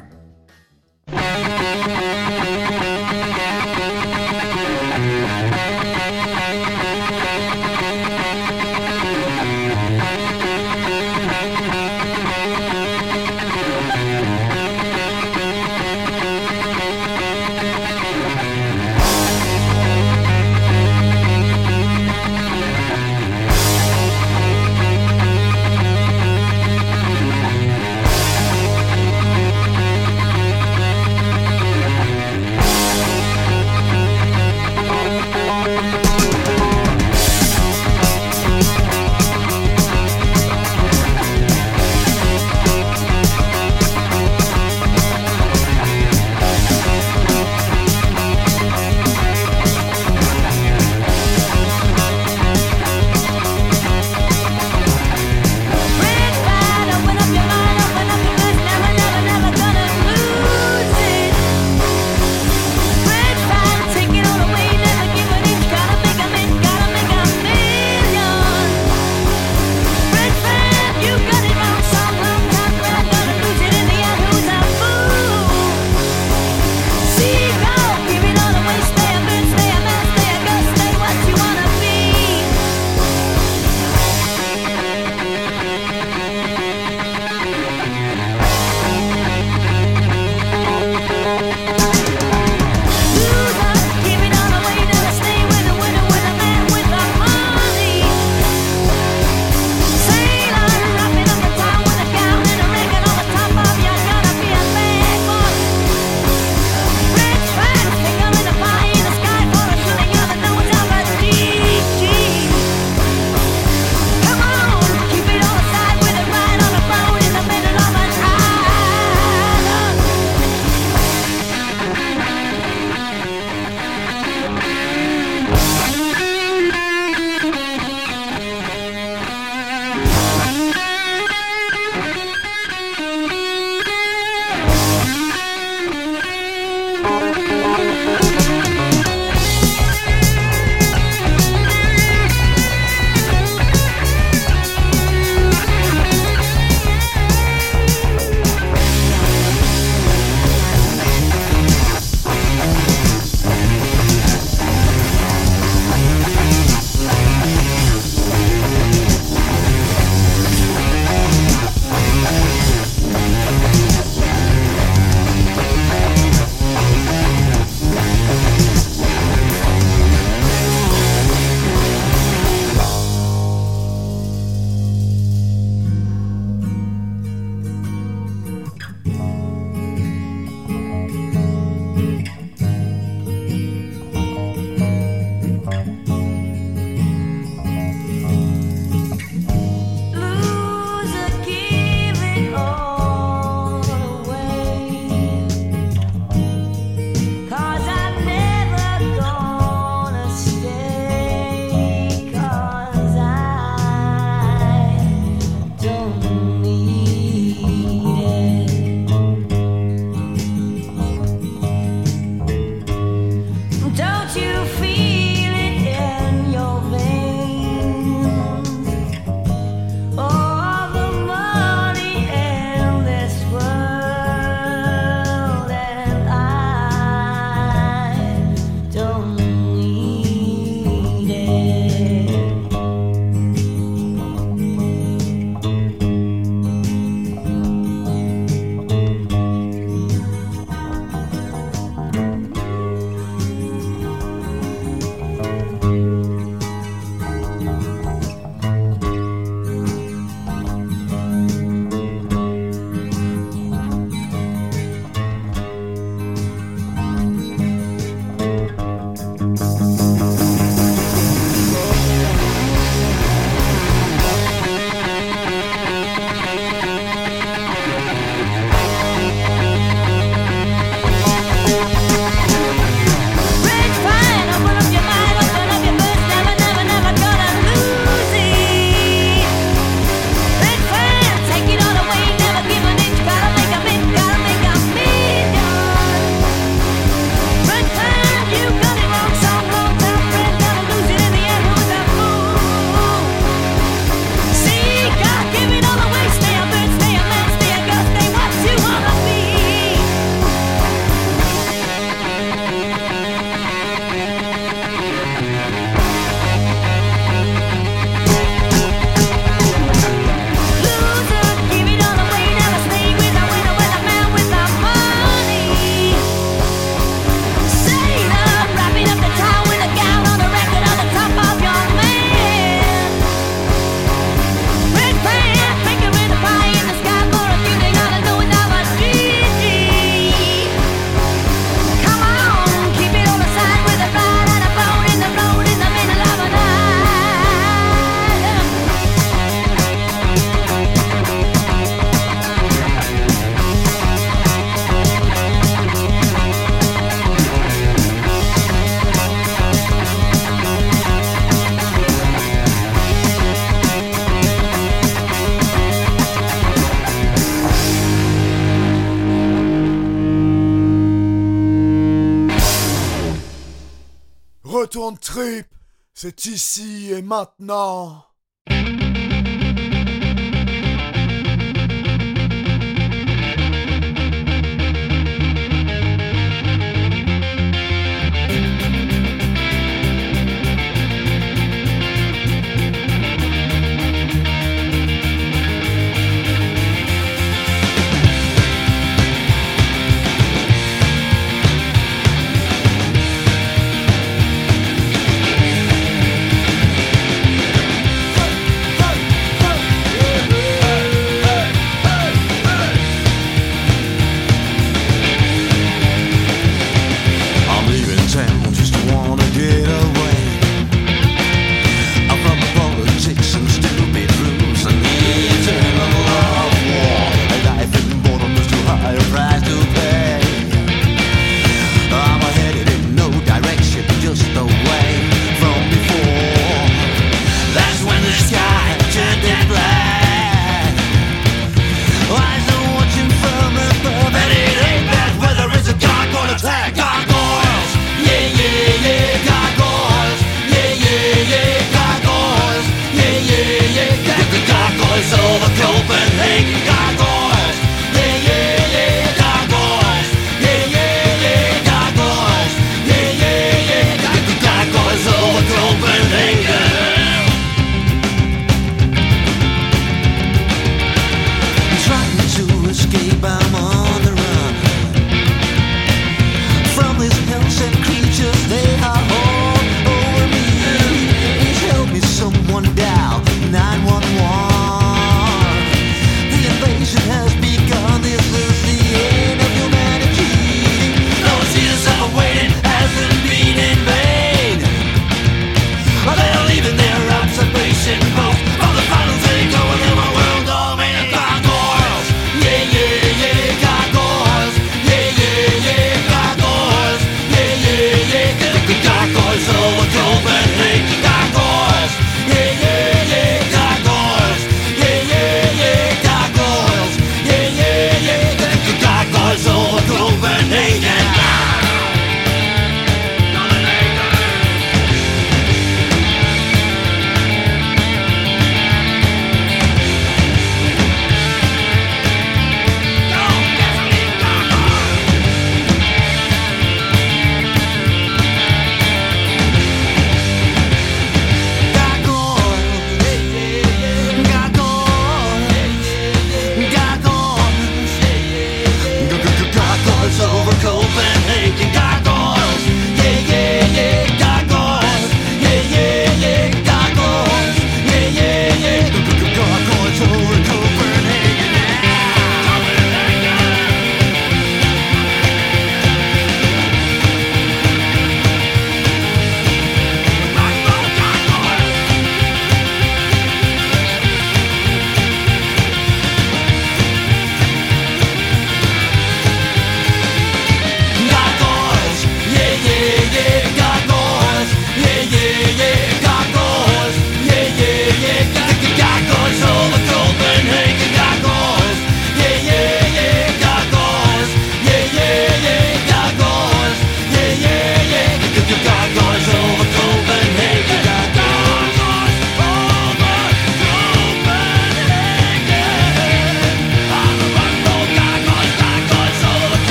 G: C'est ici et maintenant.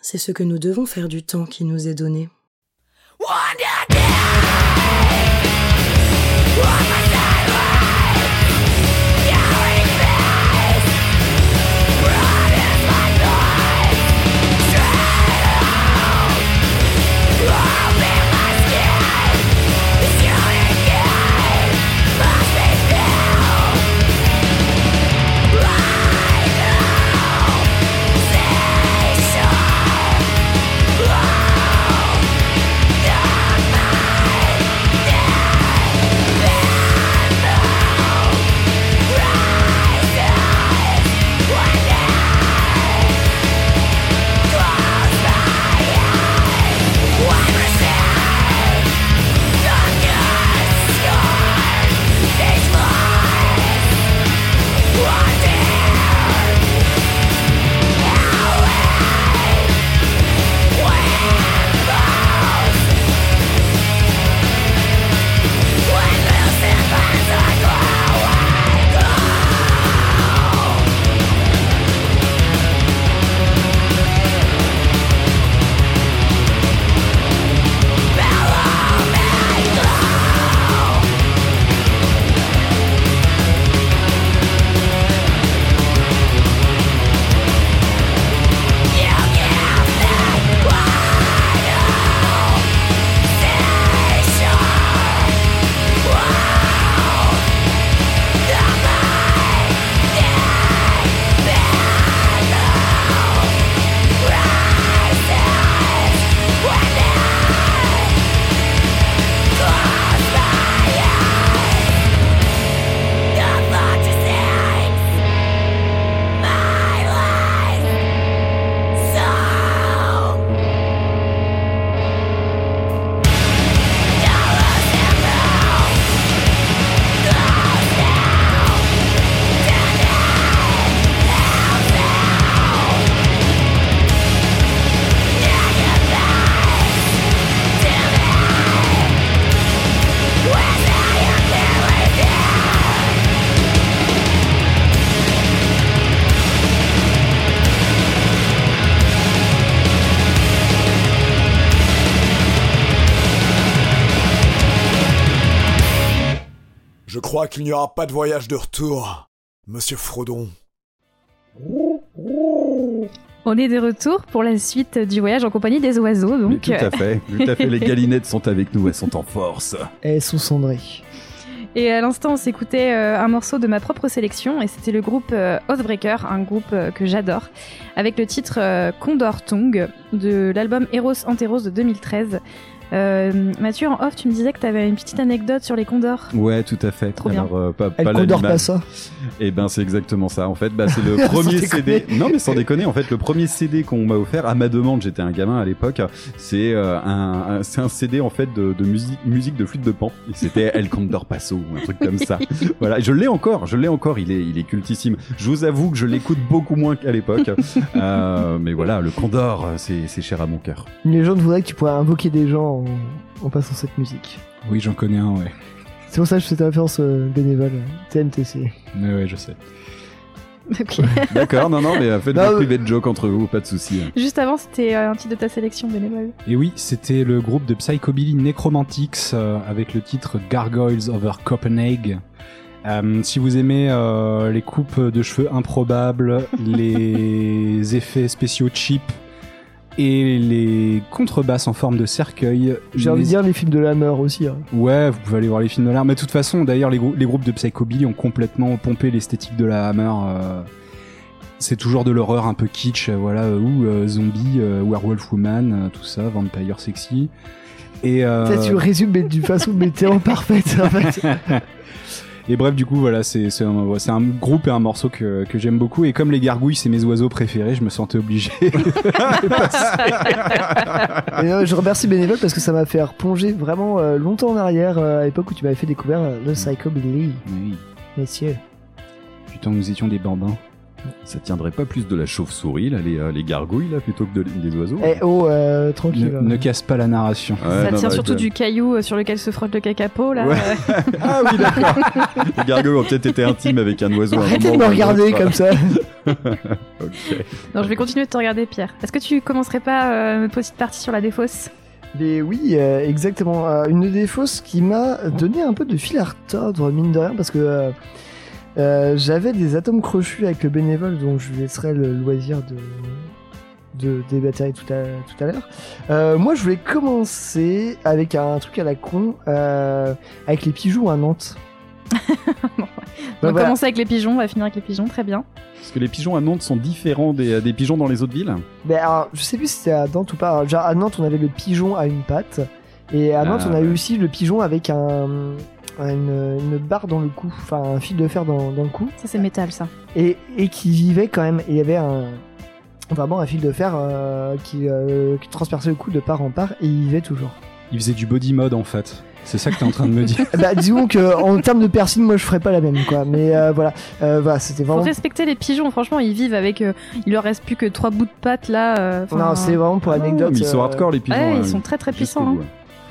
H: c'est ce que nous devons faire du temps qui nous est donné.
G: Qu'il n'y aura pas de voyage de retour, monsieur Frodon.
C: On est de retour pour la suite du voyage en compagnie des oiseaux.
D: Mais
C: Donc,
D: tout à fait, tout à fait. Les galinettes sont avec nous, elles sont en force.
B: Elles sont cendrées.
C: Et à l'instant, on s'écoutait euh, un morceau de ma propre sélection, et c'était le groupe euh, Oathbreaker, un groupe euh, que j'adore, avec le titre euh, Condor Tongue de l'album Eros Anteros de 2013. Euh, Mathieu, en off, tu me disais que tu avais une petite anecdote sur les condors.
D: Ouais, tout à fait.
C: Trop bien.
D: Euh, pas, pas l'animal.
B: pas ça.
D: Et ben c'est exactement ça. En fait, bah, c'est le premier. CD. Non mais sans déconner, en fait, le premier CD qu'on m'a offert à ma demande, j'étais un gamin à l'époque. C'est euh, un, un- CD en fait de, de musique musique de flûte de pan. Et c'était El Condor Paso ou un truc comme ça. Voilà, je l'ai encore, je l'ai encore. Il est il est cultissime. Je vous avoue que je l'écoute beaucoup moins qu'à l'époque. Euh, mais voilà, le Condor, c'est c'est cher à mon cœur.
B: Une légende voudrait que tu pourrais invoquer des gens en, en passant cette musique.
E: Oui, j'en connais un, ouais.
B: C'est pour ça que je fais ta référence euh, bénévole, TNTC.
E: Mais ouais, je sais.
C: Ok.
D: D'accord, non non, mais euh, faites
B: Non,
D: des
B: mais-
D: private joke entre vous, pas de souci.
C: Juste avant, c'était euh, un titre de ta sélection bénévole.
E: Et oui, c'était le groupe de Psychobilly Necromantics euh, avec le titre Gargoyles Over Copenhagen. Euh, si vous aimez euh, les coupes de cheveux improbables, les effets spéciaux cheap et les contrebasses en forme de cercueil,
B: J'ai envie de dire les films de la mort aussi. hein.
E: Ouais, vous pouvez aller voir les films de l'art. Mais de toute façon, d'ailleurs, les, grou- les groupes de Psychobilly ont complètement pompé l'esthétique de la Hammer. euh, c'est toujours de l'horreur un peu kitsch, euh, voilà, euh, ou euh, zombie, euh, werewolf woman, tout ça, vampire sexy. Et, euh,
B: Ça, tu résumes mais d'une façon tellement parfaite en fait.
E: et bref, du coup, voilà, c'est c'est un, ouais, c'est un groupe et un morceau que, que j'aime beaucoup. Et comme les gargouilles, c'est mes oiseaux préférés, je me sentais obligé.
B: Et, euh, je remercie Bénévole parce que ça m'a fait replonger vraiment euh, longtemps en arrière, euh, à l'époque où tu m'avais fait découvrir le Psychobilly,
E: oui,
B: messieurs.
E: putain, nous étions des bambins.
D: Ça tiendrait pas plus de la chauve-souris là, les, euh, les gargouilles là, plutôt que de- des oiseaux.
B: Eh oh, euh, tranquille.
E: ne casse pas la narration.
D: Ouais,
C: ça
D: non,
C: tient
D: bah,
C: surtout du caillou euh, sur lequel se frotte le cacapo, là.
D: Ouais.
C: Euh,
D: Ah oui, d'accord. Les gargouilles ont peut-être été intimes avec un oiseau. à un
B: Arrêtez de
D: moment
B: me
D: ou à un
B: regarder
D: autre.
B: comme ça.
D: Ok.
C: Non, je vais continuer de te regarder, Pierre. Est-ce que tu commencerais pas euh, une petite partie sur la défausse?
B: Mais oui, euh, exactement. Euh, une des fausses qui m'a donné un peu de fil à retordre, mine de rien, parce que euh, euh, j'avais des atomes crochus avec le bénévole, dont je lui laisserai le loisir de, de débattre tout à, tout à l'heure. Euh, moi, je voulais commencer avec un truc à la con, euh, avec les pigeons à Nantes.
C: On va
B: voilà.
C: commencer avec les pigeons, on va finir avec les pigeons, très bien.
D: Parce que les pigeons à Nantes sont différents des, des pigeons dans les autres villes.
B: Ben, alors, je sais plus si c'était à Nantes ou pas. Déjà, à Nantes, on avait le pigeon à une patte. Et à Nantes,
D: Ah,
B: on a
D: ouais.
B: eu aussi le pigeon avec un, une, une barre dans le cou. Enfin, un fil de fer dans, dans le cou.
C: Ça, c'est métal, ça.
B: Et, et qui vivait quand même. Il y avait un. Vraiment un fil de fer euh, qui, euh, qui transperçait le cou de part en part. Et il vivait toujours.
E: Il faisait du body mode en fait. C'est ça que t'es en train de me dire.
B: bah, disons que en termes de piercing, moi, je ferais pas la même, quoi. Mais euh, voilà. Euh, voilà, c'était
C: Faut
B: vraiment.
C: respecter les pigeons, franchement, ils vivent avec. euh, il leur reste plus que trois bouts de pattes, là. euh,
B: Non, c'est vraiment pour anecdote.
D: mais ils sont hardcore les pigeons.
C: Ouais,
D: hein.
C: ils sont très très puissants. hein.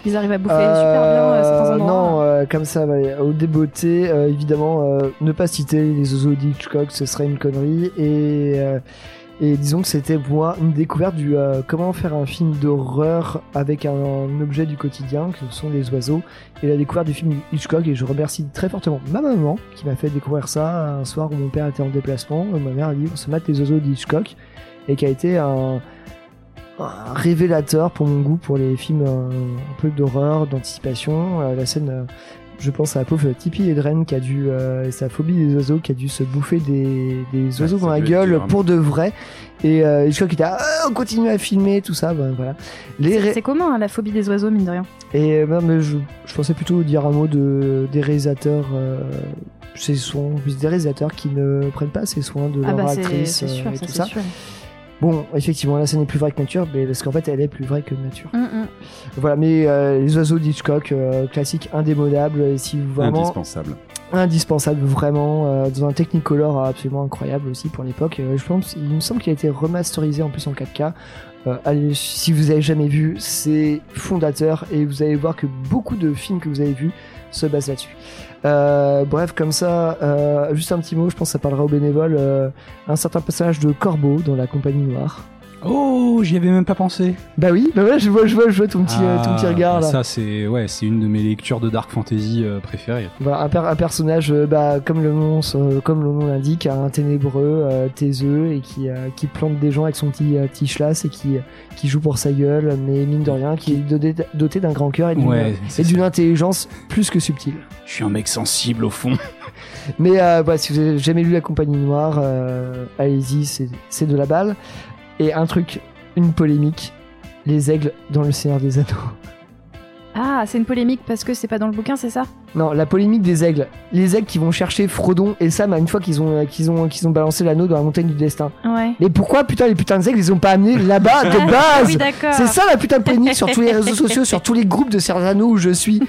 C: Ils arrivent à bouffer super bien certains
B: Euh,
C: endroits.
B: Non, euh, comme ça, bah, au débeauté, euh, évidemment, euh, ne pas citer les oiseaux d'Hitchcock, ce serait une connerie. Et, euh, et disons que c'était pour moi une découverte du euh, comment faire un film d'horreur avec un, objet du quotidien, que sont les oiseaux, et la découverte du film Hitchcock. Et je remercie très fortement ma maman qui m'a fait découvrir ça un soir où mon père était en déplacement. Ma mère a dit on se mate les oiseaux d'Hitchcock, et qui a été un un révélateur pour mon goût pour les films euh, un peu d'horreur, d'anticipation. Euh, la scène, euh, je pense à la pauvre Tippy Hedren qui a dû, euh, et sa phobie des oiseaux, qui a dû se bouffer des, des oiseaux dans la gueule
D: dur, hein.
B: pour de vrai. Et euh, je crois qu'il était ah, on continue à filmer tout ça, ben, voilà.
C: C'est-
B: ré-
C: commun, hein, la phobie des oiseaux, mine de rien.
B: et ben, mais je, je pensais plutôt dire un mot de des réalisateurs. Euh, ces soins, des réalisateurs qui ne prennent pas assez soin de
C: Ah
B: leur
C: bah,
B: actrice
C: sûr,
B: et tout ça.
C: sûr.
B: Bon, effectivement, la scène est plus vraie que nature, mais parce qu'en fait, elle est plus vraie que nature.
C: Hum, hum.
B: Voilà, mais euh, les oiseaux d'Hitchcock, euh, classique indémodable, et si vous vraiment
D: Indispensable.
B: indispensable, vraiment euh, dans un Technicolor absolument incroyable aussi pour l'époque. Euh, je pense, il me semble qu'il a été remasterisé en plus en 4K. Euh, allez, si vous avez jamais vu, c'est fondateur et vous allez voir que beaucoup de films que vous avez vus se basent là-dessus. Euh, bref, comme ça, euh, juste un petit mot, je pense que ça parlera aux bénévoles. euh, un certain personnage de Corbeau dans la Compagnie Noire.
E: Oh, j'y avais même pas pensé.
B: Bah oui, bah voilà, je vois, je vois, je vois ton petit, euh, ton petit
E: Ah,
B: regard là.
E: Ça, c'est ouais, c'est une de mes lectures de dark fantasy euh, préférées.
B: Voilà, un, per- un personnage, euh, bah, comme le nom, euh, comme le nom l'indique, un ténébreux, taiseux et qui, qui plante des gens avec son petit, petit schlass et qui, qui joue pour sa gueule, mais mine de rien, qui est doté, doté d'un grand cœur et d'une
E: Ouais,
B: intelligence plus que subtile.
E: Je suis un mec sensible au fond.
B: Mais voilà, si vous avez jamais lu La Compagnie Noire, allez-y, c'est de la balle. Et un truc, une polémique, les aigles dans le Seigneur des Anneaux.
C: Ah, c'est une polémique parce que c'est pas dans le bouquin, c'est ça?
B: Non, la polémique des aigles. Les aigles qui vont chercher Frodon et Sam à une fois qu'ils ont, qu'ils ont, qu'ils ont balancé l'anneau dans la montagne du destin.
C: Ouais.
B: Mais pourquoi, putain, les putains d'aigles, ils ont pas amené là-bas de base
C: oui.
B: C'est ça la putain de polémique sur tous les réseaux sociaux, sur tous les groupes de Serrano où je suis.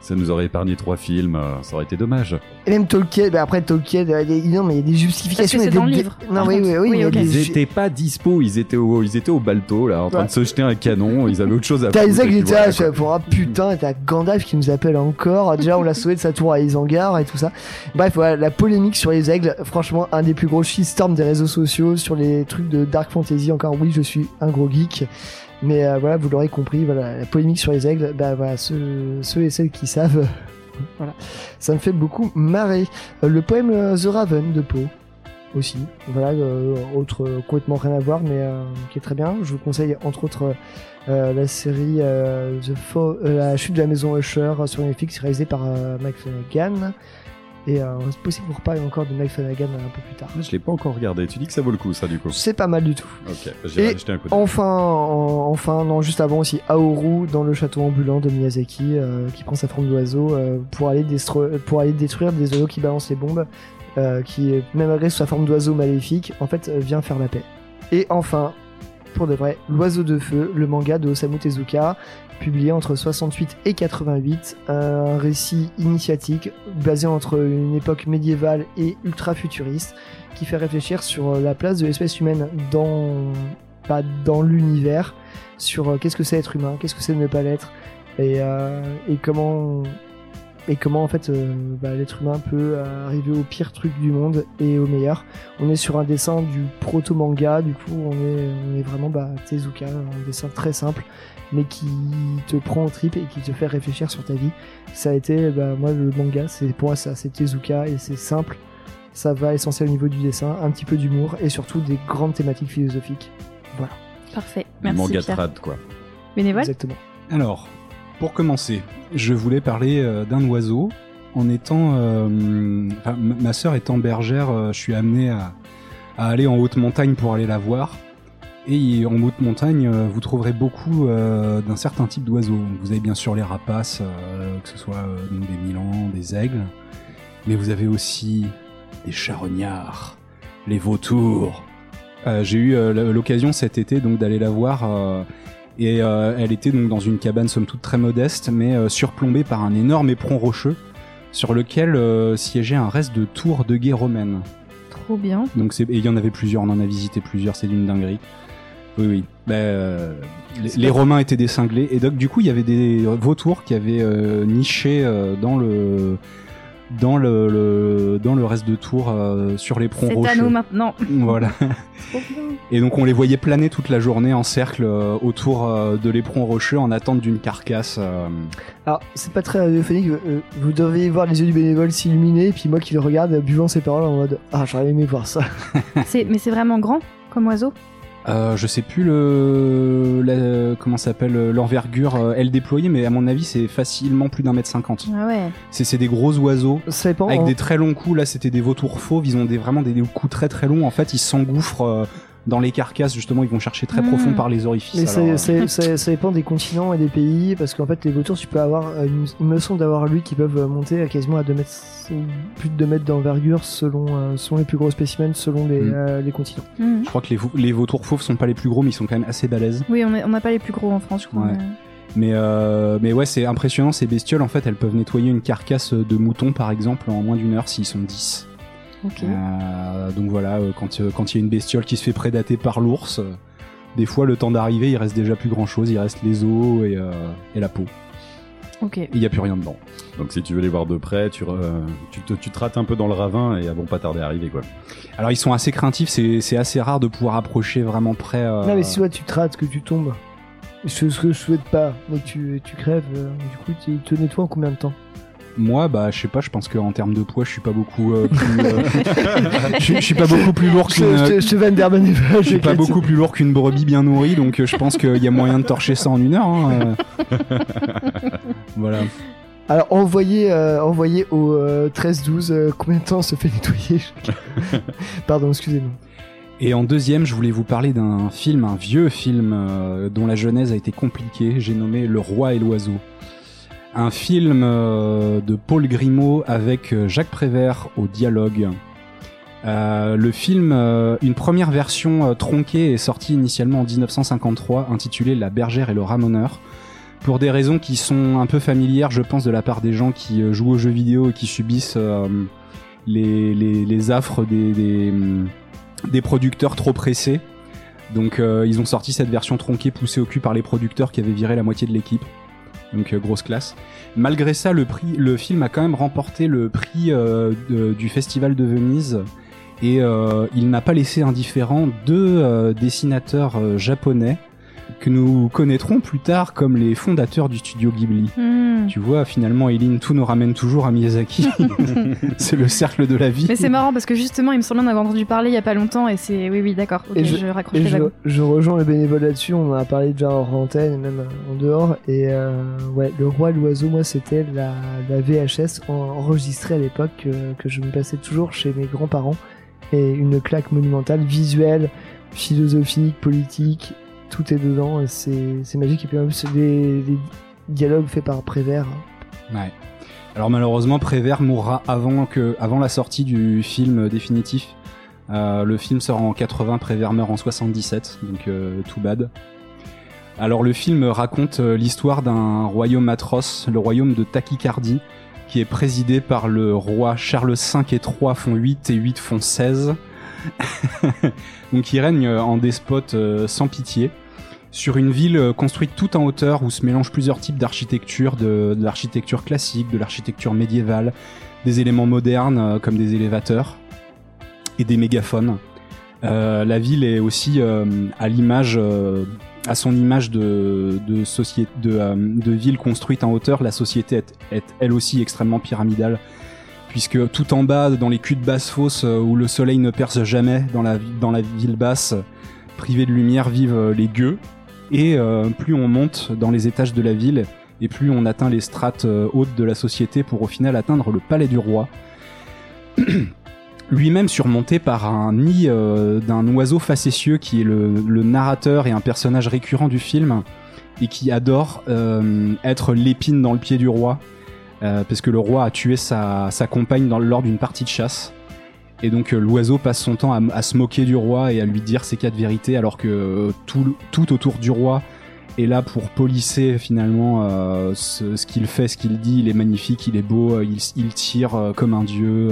D: Ça nous aurait épargné trois films, euh, ça aurait été dommage.
B: Et même Tolkien, bah après Tolkien, euh, il y a des- non mais il y a des justifications.
C: Parce que
B: il y a
C: c'est dans
B: des-
C: le livre,
B: Non, oui, oui, oui,
D: Ils
B: ju-
D: étaient pas dispo, ils étaient au, ils étaient au balto là, en train
B: Ouais.
D: de se jeter un canon, ils avaient autre chose à
B: T'as les aigles,
D: puis
B: il était
D: voilà,
B: là, pour putain, t'as Gandalf qui nous appelle encore. Déjà, on l'a sauvé de sa tour à Isengard et tout ça. Bref, voilà, la polémique sur les aigles, franchement, un des plus gros shitstorms des réseaux sociaux sur les trucs de Dark Fantasy. Encore, oui, je suis un gros geek. Mais euh, voilà, vous l'aurez compris, voilà, la polémique sur les aigles, bah voilà, ceux, et celles qui savent, voilà, ça me fait beaucoup marrer. Euh, le poème euh, The Raven de Poe aussi, voilà, euh, autre euh, complètement rien à voir, mais euh, qui est très bien. Je vous conseille entre autres euh, la série The Fo- La chute de la maison Usher sur Netflix, réalisée par Mike Flanagan. Et c'est possible qu'on reparle encore de Mike Flanagan un peu plus tard.
D: Ah, Je l'ai pas encore regardé, tu dis que ça vaut le coup ça du coup.
B: C'est pas mal du tout.
D: Ok, un coup.
B: Enfin, en- enfin, non, juste avant aussi, Aoru dans le château ambulant de Miyazaki, qui prend sa forme d'oiseau pour aller pour aller détruire des oiseaux qui balancent les bombes, euh, qui même malgré sa forme d'oiseau maléfique, en fait, euh, vient faire la paix. Et enfin, pour de vrai, l'oiseau de feu, le manga de Osamu Tezuka, publié entre 68 et 88, un récit initiatique basé entre une époque médiévale et ultra futuriste, qui fait réfléchir sur la place de l'espèce humaine dans l'univers sur euh, qu'est-ce que c'est être humain, qu'est-ce que c'est de ne pas l'être et, euh, et comment et comment en fait euh, bah, l'être humain peut euh, arriver au pire truc du monde et au meilleur. On est sur un dessin du proto manga, du coup on est on est vraiment bah, Tezuka, un dessin très simple mais qui te prend au trip et qui te fait réfléchir sur ta vie. Ça a été bah, moi le manga, c'est pour moi ça, c'est Tezuka et c'est simple. Ça va essentiel au niveau du dessin, un petit peu d'humour et surtout des grandes thématiques philosophiques. Voilà.
C: Parfait. Merci.
D: manga
C: Pierre.
D: trad quoi.
C: Bénévole?
B: Exactement.
E: Alors, pour commencer, je voulais parler euh, d'un oiseau. En étant, euh, ma- sœur étant bergère, euh, je suis amené à, aller en haute montagne pour aller la voir. Et en haute montagne, vous trouverez beaucoup d'un certain type d'oiseaux. Vous avez bien sûr les rapaces, que ce soit des milans, des aigles, mais vous avez aussi des charognards, les vautours. J'ai eu l'occasion cet été donc d'aller la voir. Et euh, elle était donc dans une cabane somme toute très modeste, mais euh, surplombée par un énorme éperon rocheux sur lequel euh, siégeait un reste de tour de guet romaine.
C: Trop bien.
E: Donc et il y en avait plusieurs, on en a visité plusieurs, c'est d'une dinguerie. Oui, oui. Euh, les, les Romains étaient des cinglés, et donc du coup il y avait des vautours qui avaient euh, niché euh, dans le dans le, le- dans le reste de tour euh, sur l'éperon
C: C'est à
E: rocheux.
C: nous maintenant.
E: Voilà. Et donc on les voyait planer toute la journée en cercle euh, autour euh, de l'éperon rocheux en attente d'une carcasse. euh.
B: Alors, c'est pas très radiophonique, euh, vous devriez voir les yeux du bénévole s'illuminer, et puis moi qui le regarde, buvant ses paroles en mode Ah, j'aurais aimé voir ça.
C: Mais c'est vraiment grand comme oiseau
E: Euh, je sais plus le la- comment ça s'appelle l'envergure euh, elle déployée, mais à mon avis c'est facilement plus d'un mètre cinquante.
C: Ah ouais.
E: C'est c'est des gros oiseaux. Avec
B: hein.
E: des très longs coups, là c'était des vautours fauves, ils ont des, vraiment des, des coups très très longs, en fait ils s'engouffrent euh, dans les carcasses, justement ils vont chercher très profond par les orifices.
B: Mais
E: alors,
B: c'est-
E: euh,
B: c'est- c'est- ça dépend des continents et des pays, parce qu'en fait, les vautours, tu peux avoir, euh, une- il me semble d'avoir lu qu'ils peuvent monter à quasiment à 2 mètres, plus de 2 mètres d'envergure selon, euh, selon les plus gros spécimens, selon les,
E: Mm.
B: euh, les continents.
C: Mhm.
E: Je crois que les, vau- les vautours fauves sont pas les plus gros, mais ils sont quand même assez balèzes.
C: Oui, on n'a pas les plus gros en France, je crois.
E: Ouais.
C: mais-
E: Mais, euh, mais ouais, c'est impressionnant, ces bestioles, en fait, elles peuvent nettoyer une carcasse de mouton, par exemple, en moins d'une heure s'ils sont 10. Euh, donc voilà, euh, quand euh, quand il y a une bestiole qui se fait prédater par l'ours, euh, des fois, le temps d'arriver, il reste déjà plus grand chose, il reste les os et, euh, et la peau. Il n'y a plus rien dedans.
D: Donc si tu veux les voir de près, tu, re- tu, te, tu te rates un peu dans le ravin et elles vont pas tarder à arriver quoi.
E: Alors ils sont assez craintifs, c'est c'est assez rare de pouvoir approcher vraiment près. euh,
B: Non, mais si toi tu te rates, que tu tombes, ce ce que je souhaite pas, mais tu, tu crèves, euh, du coup, tu te nettoies en combien de temps?
E: Moi, bah, je sais pas, je pense qu'en termes de poids, je suis pas beaucoup euh, plus. euh, je, je suis pas beaucoup plus lourd qu'une.
B: je te- je
E: suis pas beaucoup plus lourd qu'une brebis bien nourrie, donc euh, je pense qu'il y a moyen de torcher ça en une heure. hein, euh. voilà.
B: Alors, envoyez, euh, envoyez au euh, 13-12 euh, combien de temps on se fait nettoyer Pardon, excusez-moi.
E: Et en deuxième, je voulais vous parler d'un film, un vieux film euh, dont la genèse a été compliquée. J'ai nommé Le Roi et l'Oiseau. Un film euh, de Paul Grimaud avec euh, Jacques Prévert au dialogue. Euh, le film, une première version tronquée est sortie initialement en 1953, intitulée La bergère et le ramoneur. Pour des raisons qui sont un peu familières, je pense, de la part des gens qui jouent aux jeux vidéo et qui subissent les, affres hum, des producteurs trop pressés. Donc ils ont sorti cette version tronquée poussée au cul par les producteurs qui avaient viré la moitié de l'équipe. Donc euh, grosse classe. Malgré ça, le, prix, le film a quand même remporté le prix euh, du Festival de Venise et euh, il n'a pas laissé indifférent deux dessinateurs japonais que nous connaîtrons plus tard comme les fondateurs du studio Ghibli.
C: Hmm.
E: Tu vois, finalement, Eileen, tout nous ramène toujours à Miyazaki. c'est le cercle de la vie.
C: Mais c'est marrant parce que justement, il me semble en avoir entendu parler il y a pas longtemps et c'est. Oui, oui, d'accord. Je,
B: je-
C: raccroche
B: Et
C: les
B: je, rejoins le bénévole là-dessus, on en a parlé déjà en antenne et même en dehors. Et euh, ouais, Le Roi et l'Oiseau, moi c'était la, la VHS en- enregistrée à l'époque euh, que je me passais toujours chez mes grands-parents. Et une claque monumentale, visuelle, philosophique, politique, tout est dedans. C'est magique. Et puis en plus, les, les dialogues faits par Prévert.
E: Ouais. Alors malheureusement, Prévert mourra avant, que, avant la sortie du film définitif. Euh, le film sort en 80, Prévert meurt en 77, donc euh, too bad. Alors le film raconte euh, l'histoire d'un royaume atroce, le royaume de Tachycardie, qui est présidé par le roi Charles V et 3 font 8 et 8 font 16. donc il règne euh, en despote sans pitié sur une ville euh, construite tout en hauteur où se mélangent plusieurs types d'architecture, de, l'architecture classique, de l'architecture médiévale, des éléments modernes euh, comme des élévateurs et des mégaphones. Euh, la ville est aussi à l'image, à son image de ville construite en hauteur. La société est, elle aussi extrêmement pyramidale, puisque tout en bas, dans les culs de basse fosse où le soleil ne perce jamais, dans la ville basse, privée de lumière, vivent les gueux. Et euh, plus on monte dans les étages de la ville, et plus on atteint les strates euh, hautes de la société pour au final atteindre le palais du roi. Lui-même surmonté par un nid euh, d'un oiseau facétieux qui est le, narrateur et un personnage récurrent du film, et qui adore être l'épine dans le pied du roi, parce que le roi a tué sa, compagne lors d'une partie de chasse. Et donc euh, l'oiseau passe son temps à, à se moquer du roi et à lui dire ses quatre vérités, alors que euh, tout, tout autour du roi est là pour polisser finalement euh, ce, ce qu'il fait, ce qu'il dit. Il est magnifique, il est beau, il, il tire comme un dieu.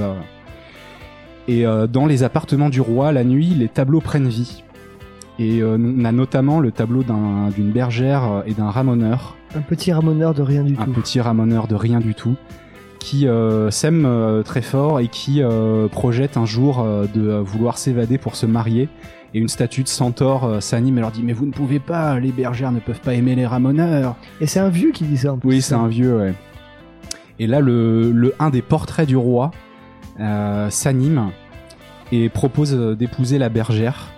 E: Et euh, dans les appartements du roi, la nuit, les tableaux prennent vie. Et euh, on a notamment le tableau d'un- d'une bergère et d'un ramoneur
B: Un petit ramoneur de rien du
E: un
B: tout.
E: petit ramoneur de rien du tout qui euh, s'aime euh, très fort et qui euh, projette un jour euh, de euh, vouloir s'évader pour se marier. Et une statue de centaure s'anime et leur dit mais vous ne pouvez pas les bergères ne peuvent pas aimer les ramoneurs.
B: Et c'est un vieux qui dit ça en plus.
E: oui c'est un vieux ouais. Et là le, le un des portraits du roi s'anime et propose d'épouser la bergère.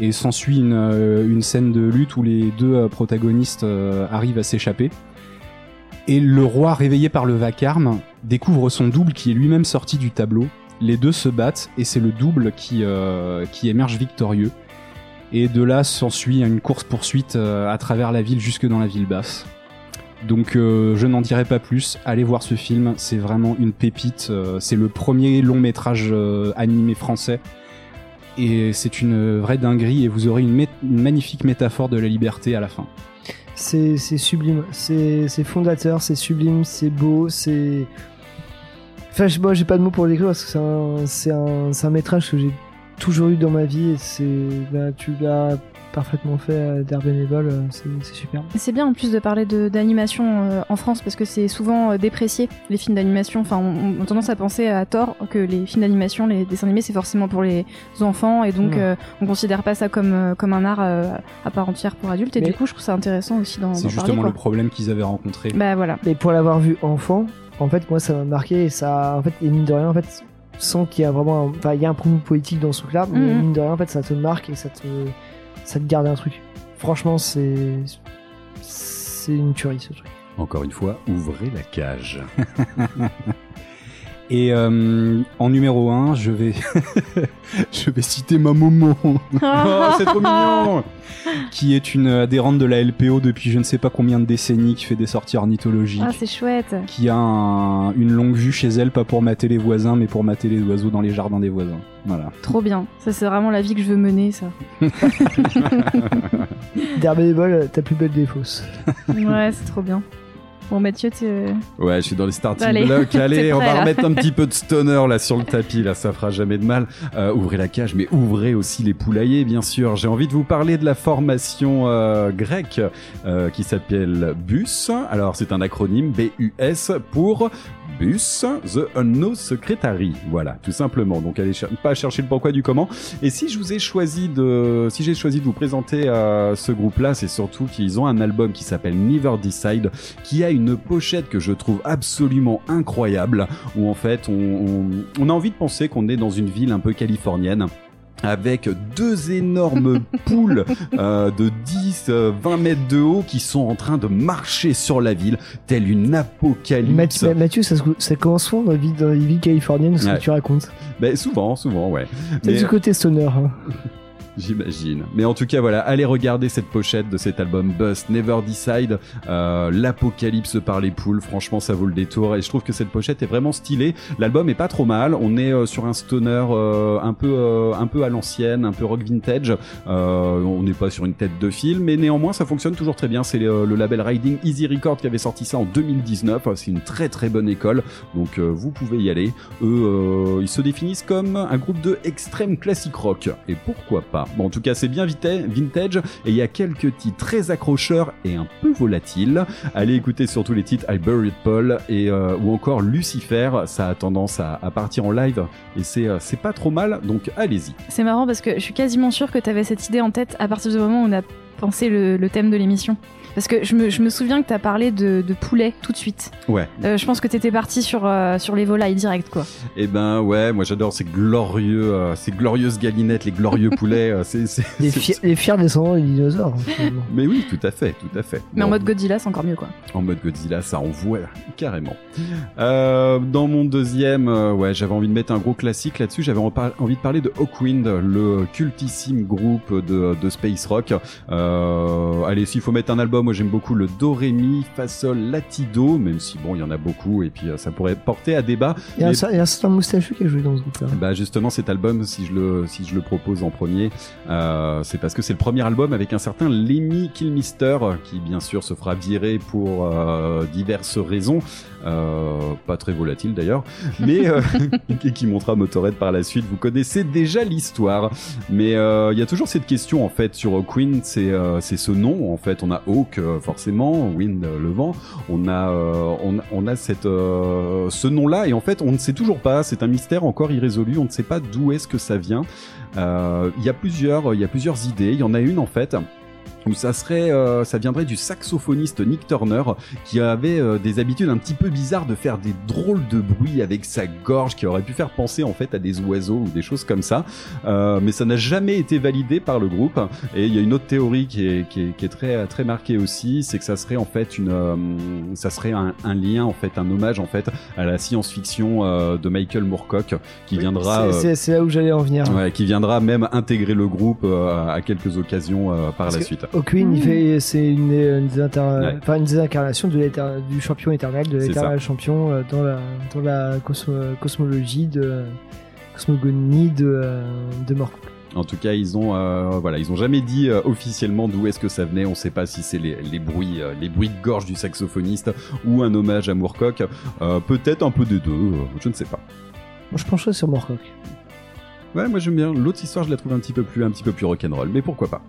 E: Et s'ensuit une, une scène de lutte où les deux protagonistes arrivent à s'échapper et le roi, réveillé par le vacarme, découvre son double qui est lui-même sorti du tableau. Les deux se battent et c'est le double qui, euh, qui émerge victorieux. Et de là s'ensuit une course-poursuite euh, à travers la ville jusque dans la ville basse. Donc euh, je n'en dirai pas plus, allez voir ce film, c'est vraiment une pépite, c'est le premier long métrage animé français. Et c'est une vraie dinguerie et vous aurez une magnifique métaphore de la liberté à la fin.
B: C'est sublime, c'est fondateur, c'est sublime, c'est beau, c'est. Enfin, je- moi j'ai pas de mots pour l'écrire parce que c'est un, un, un métrage que j'ai toujours eu dans ma vie et c'est. bah, tu l'as parfaitement fait euh, d'Air Bénévole, euh, c'est super.
C: C'est bien en plus de parler de- d'animation euh, en France parce que c'est souvent euh, déprécié les films d'animation. Enfin, on, on a tendance à penser à tort que les films d'animation, les dessins animés, c'est forcément pour les enfants et donc
B: Ouais.
C: euh, on considère pas ça comme comme un art euh, à part entière pour adultes. Et
B: Mais-
C: du coup, je trouve ça intéressant aussi d'en
E: C'est justement
C: parler.
E: le problème qu'ils avaient rencontré.
C: Bah voilà.
B: Mais pour l'avoir vu enfant, en fait, moi, ça m'a marqué et ça, en fait, et mine de rien, en fait, sans qu'il y a vraiment, un- enfin, il y a un propos politique dans ce truc-là, mais
C: Mhm.
B: mine de rien, en fait, ça te marque et ça te, ça te garde un truc. Franchement, c'est, c'est une tuerie ce truc.
D: Encore une fois, ouvrez la cage.
E: Et euh, en numéro 1, je vais je vais citer ma Momo
D: oh, c'est trop mignon
E: qui est une adhérente de la LPO depuis je ne sais pas combien de décennies qui fait des sorties ornithologiques.
C: Ah, c'est chouette.
E: qui a un- une longue vue chez elle, pas pour mater les voisins, mais pour mater les oiseaux dans les jardins des voisins. Voilà.
C: Trop bien. Ça, c'est vraiment la vie que je veux mener, ça.
B: D'Air Bénévole, ta plus belle des fausses.
C: Ouais, c'est trop bien. Bon, Mathieu, tu...
D: Ouais, je suis dans les starting
C: Allez,
D: blocks. Allez, on
C: prêt,
D: va
C: là.
D: remettre un petit peu de stoner là sur le tapis. Là, ça fera jamais de mal. Euh, ouvrez la cage, mais ouvrez aussi les poulaillers, bien sûr. J'ai envie de vous parler de la formation euh, grecque euh, qui s'appelle BUS. Alors, c'est un acronyme BUS pour Bus, The Unknown Secretary. Voilà, tout simplement. Donc, allez cher- pas chercher le pourquoi du comment. Et si je vous ai choisi de, si j'ai choisi de vous présenter euh, ce groupe-là, c'est surtout qu'ils ont un album qui s'appelle Never Decide, qui a une pochette que je trouve absolument incroyable, où en fait on, on, on a envie de penser qu'on est dans une ville un peu californienne. Avec deux énormes poules euh, de 10, euh, 20 mètres de haut qui sont en train de marcher sur la ville, telle une apocalypse.
B: Mathieu, Mathieu, ça, commence souvent dans les villes, dans les villes californiennes, ce
D: Ouais.
B: que tu racontes.
D: Ben, souvent, souvent, ouais.
B: C'est
D: Mais-
B: du côté stoner. hein.
D: J'imagine. Mais en tout cas, voilà, allez regarder cette pochette de cet album Bust, Never Decide, euh, l'apocalypse par les poules. Franchement, ça vaut le détour. Et je trouve que cette pochette est vraiment stylée. L'album est pas trop mal. On est euh, sur un stoner euh, un peu, euh, un peu à l'ancienne, un peu rock vintage. Euh, on n'est pas sur une tête de film, mais néanmoins, ça fonctionne toujours très bien. C'est le, le label Riding Easy Record qui avait sorti ça en 2019. C'est une très très bonne école. Donc, euh, vous pouvez y aller. Eux, euh, ils se définissent comme un groupe de extrême classique rock. Et pourquoi pas? Bon, en tout cas, c'est bien vintage et il y a quelques titres très accrocheurs et un peu volatiles. Allez écouter surtout les titres I Buried Paul euh, ou encore Lucifer. Ça a tendance à, partir en live et c'est euh, c'est pas trop mal. Donc allez-y.
C: C'est marrant parce que je suis quasiment sûre que t'avais cette idée en tête à partir du moment où on a pensé le thème de l'émission. Parce que je me, je me souviens que t'as parlé de, de poulet tout de suite.
D: Ouais.
C: Euh, je pense que t'étais parti sur, euh, sur les volailles direct, quoi.
D: Et ben ouais, moi j'adore ces glorieux, euh, ces glorieuses galinettes, les glorieux poulets. euh, c'est c'est-
B: Les,
D: c'est-
B: fi- les fiers descendants des dinosaures. hein.
D: Mais oui, tout à fait, tout à fait.
C: Mais en mode Godzilla, c'est encore mieux, quoi.
D: En mode Godzilla, ça envoie carrément. Euh, dans mon deuxième, euh, ouais, j'avais envie de mettre un gros classique là-dessus. J'avais envie de parler de Hawkwind, le cultissime groupe de, de space rock. Euh, allez, s'il faut mettre un album, moi j'aime beaucoup le Do Ré Mi Fa Sol Latido, même si bon, il y en a beaucoup et puis euh, ça pourrait porter à débat.
B: Il y a un
D: Mais-
B: cer- il y a un certain moustachu qui a joué dans ce groupe-là.
D: bah justement cet album, si je le si je le propose en premier, euh, c'est parce que c'est le premier album avec un certain Lemmy Kilmister qui bien sûr se fera virer pour euh, diverses raisons, euh, pas très volatile d'ailleurs, mais qui montera Motorhead par la suite. Vous connaissez déjà l'histoire, mais il y a toujours cette question en fait sur Queen, c'est c'est ce nom en fait. On a Hawk euh, forcément, Wind euh, le vent, on a euh, ce nom-là et en fait on ne sait toujours pas. C'est un mystère encore irrésolu. On ne sait pas d'où est-ce que ça vient. Il y a plusieurs il y a plusieurs idées. Il y en a une en fait où ça serait, euh, ça viendrait du saxophoniste Nick Turner qui avait euh, des habitudes un petit peu bizarres de faire des drôles de bruits avec sa gorge qui aurait pu faire penser en fait à des oiseaux ou des choses comme ça. Euh, mais ça n'a jamais été validé par le groupe. Et il y a une autre théorie qui est, qui est, qui est très très marquée aussi, c'est que ça serait en fait une, euh, ça serait un, un lien en fait, un hommage en fait à la science-fiction euh, de Michael Moorcock qui viendra.
B: C'est-
D: euh,
B: C'est là où j'allais en venir.
D: Ouais, qui viendra même intégrer le groupe euh, à quelques occasions euh, par
B: Parce
D: la suite.
B: Hawkwind, il
C: Mmh.
B: fait, c'est une, une, des inter-
D: Ouais.
B: enfin, une des incarnations de l'éter- du champion éternel, de l'éternel champion euh, dans la, dans la cosmo- cosmologie de cosmogonie de, euh, de.
D: En tout cas, ils ont, euh, voilà, ils ont jamais dit euh, officiellement d'où est-ce que ça venait. On sait pas si c'est les, les bruits, euh, les bruits de gorge du saxophoniste ou un hommage à Moorcock. Euh, Peut-être un peu des deux. euh, je ne sais pas.
B: Moi, je pencherais sur Morcock.
D: Ouais, moi j'aime bien. L'autre histoire, je la trouve un petit peu plus, un petit peu plus rock'n'roll, mais pourquoi pas.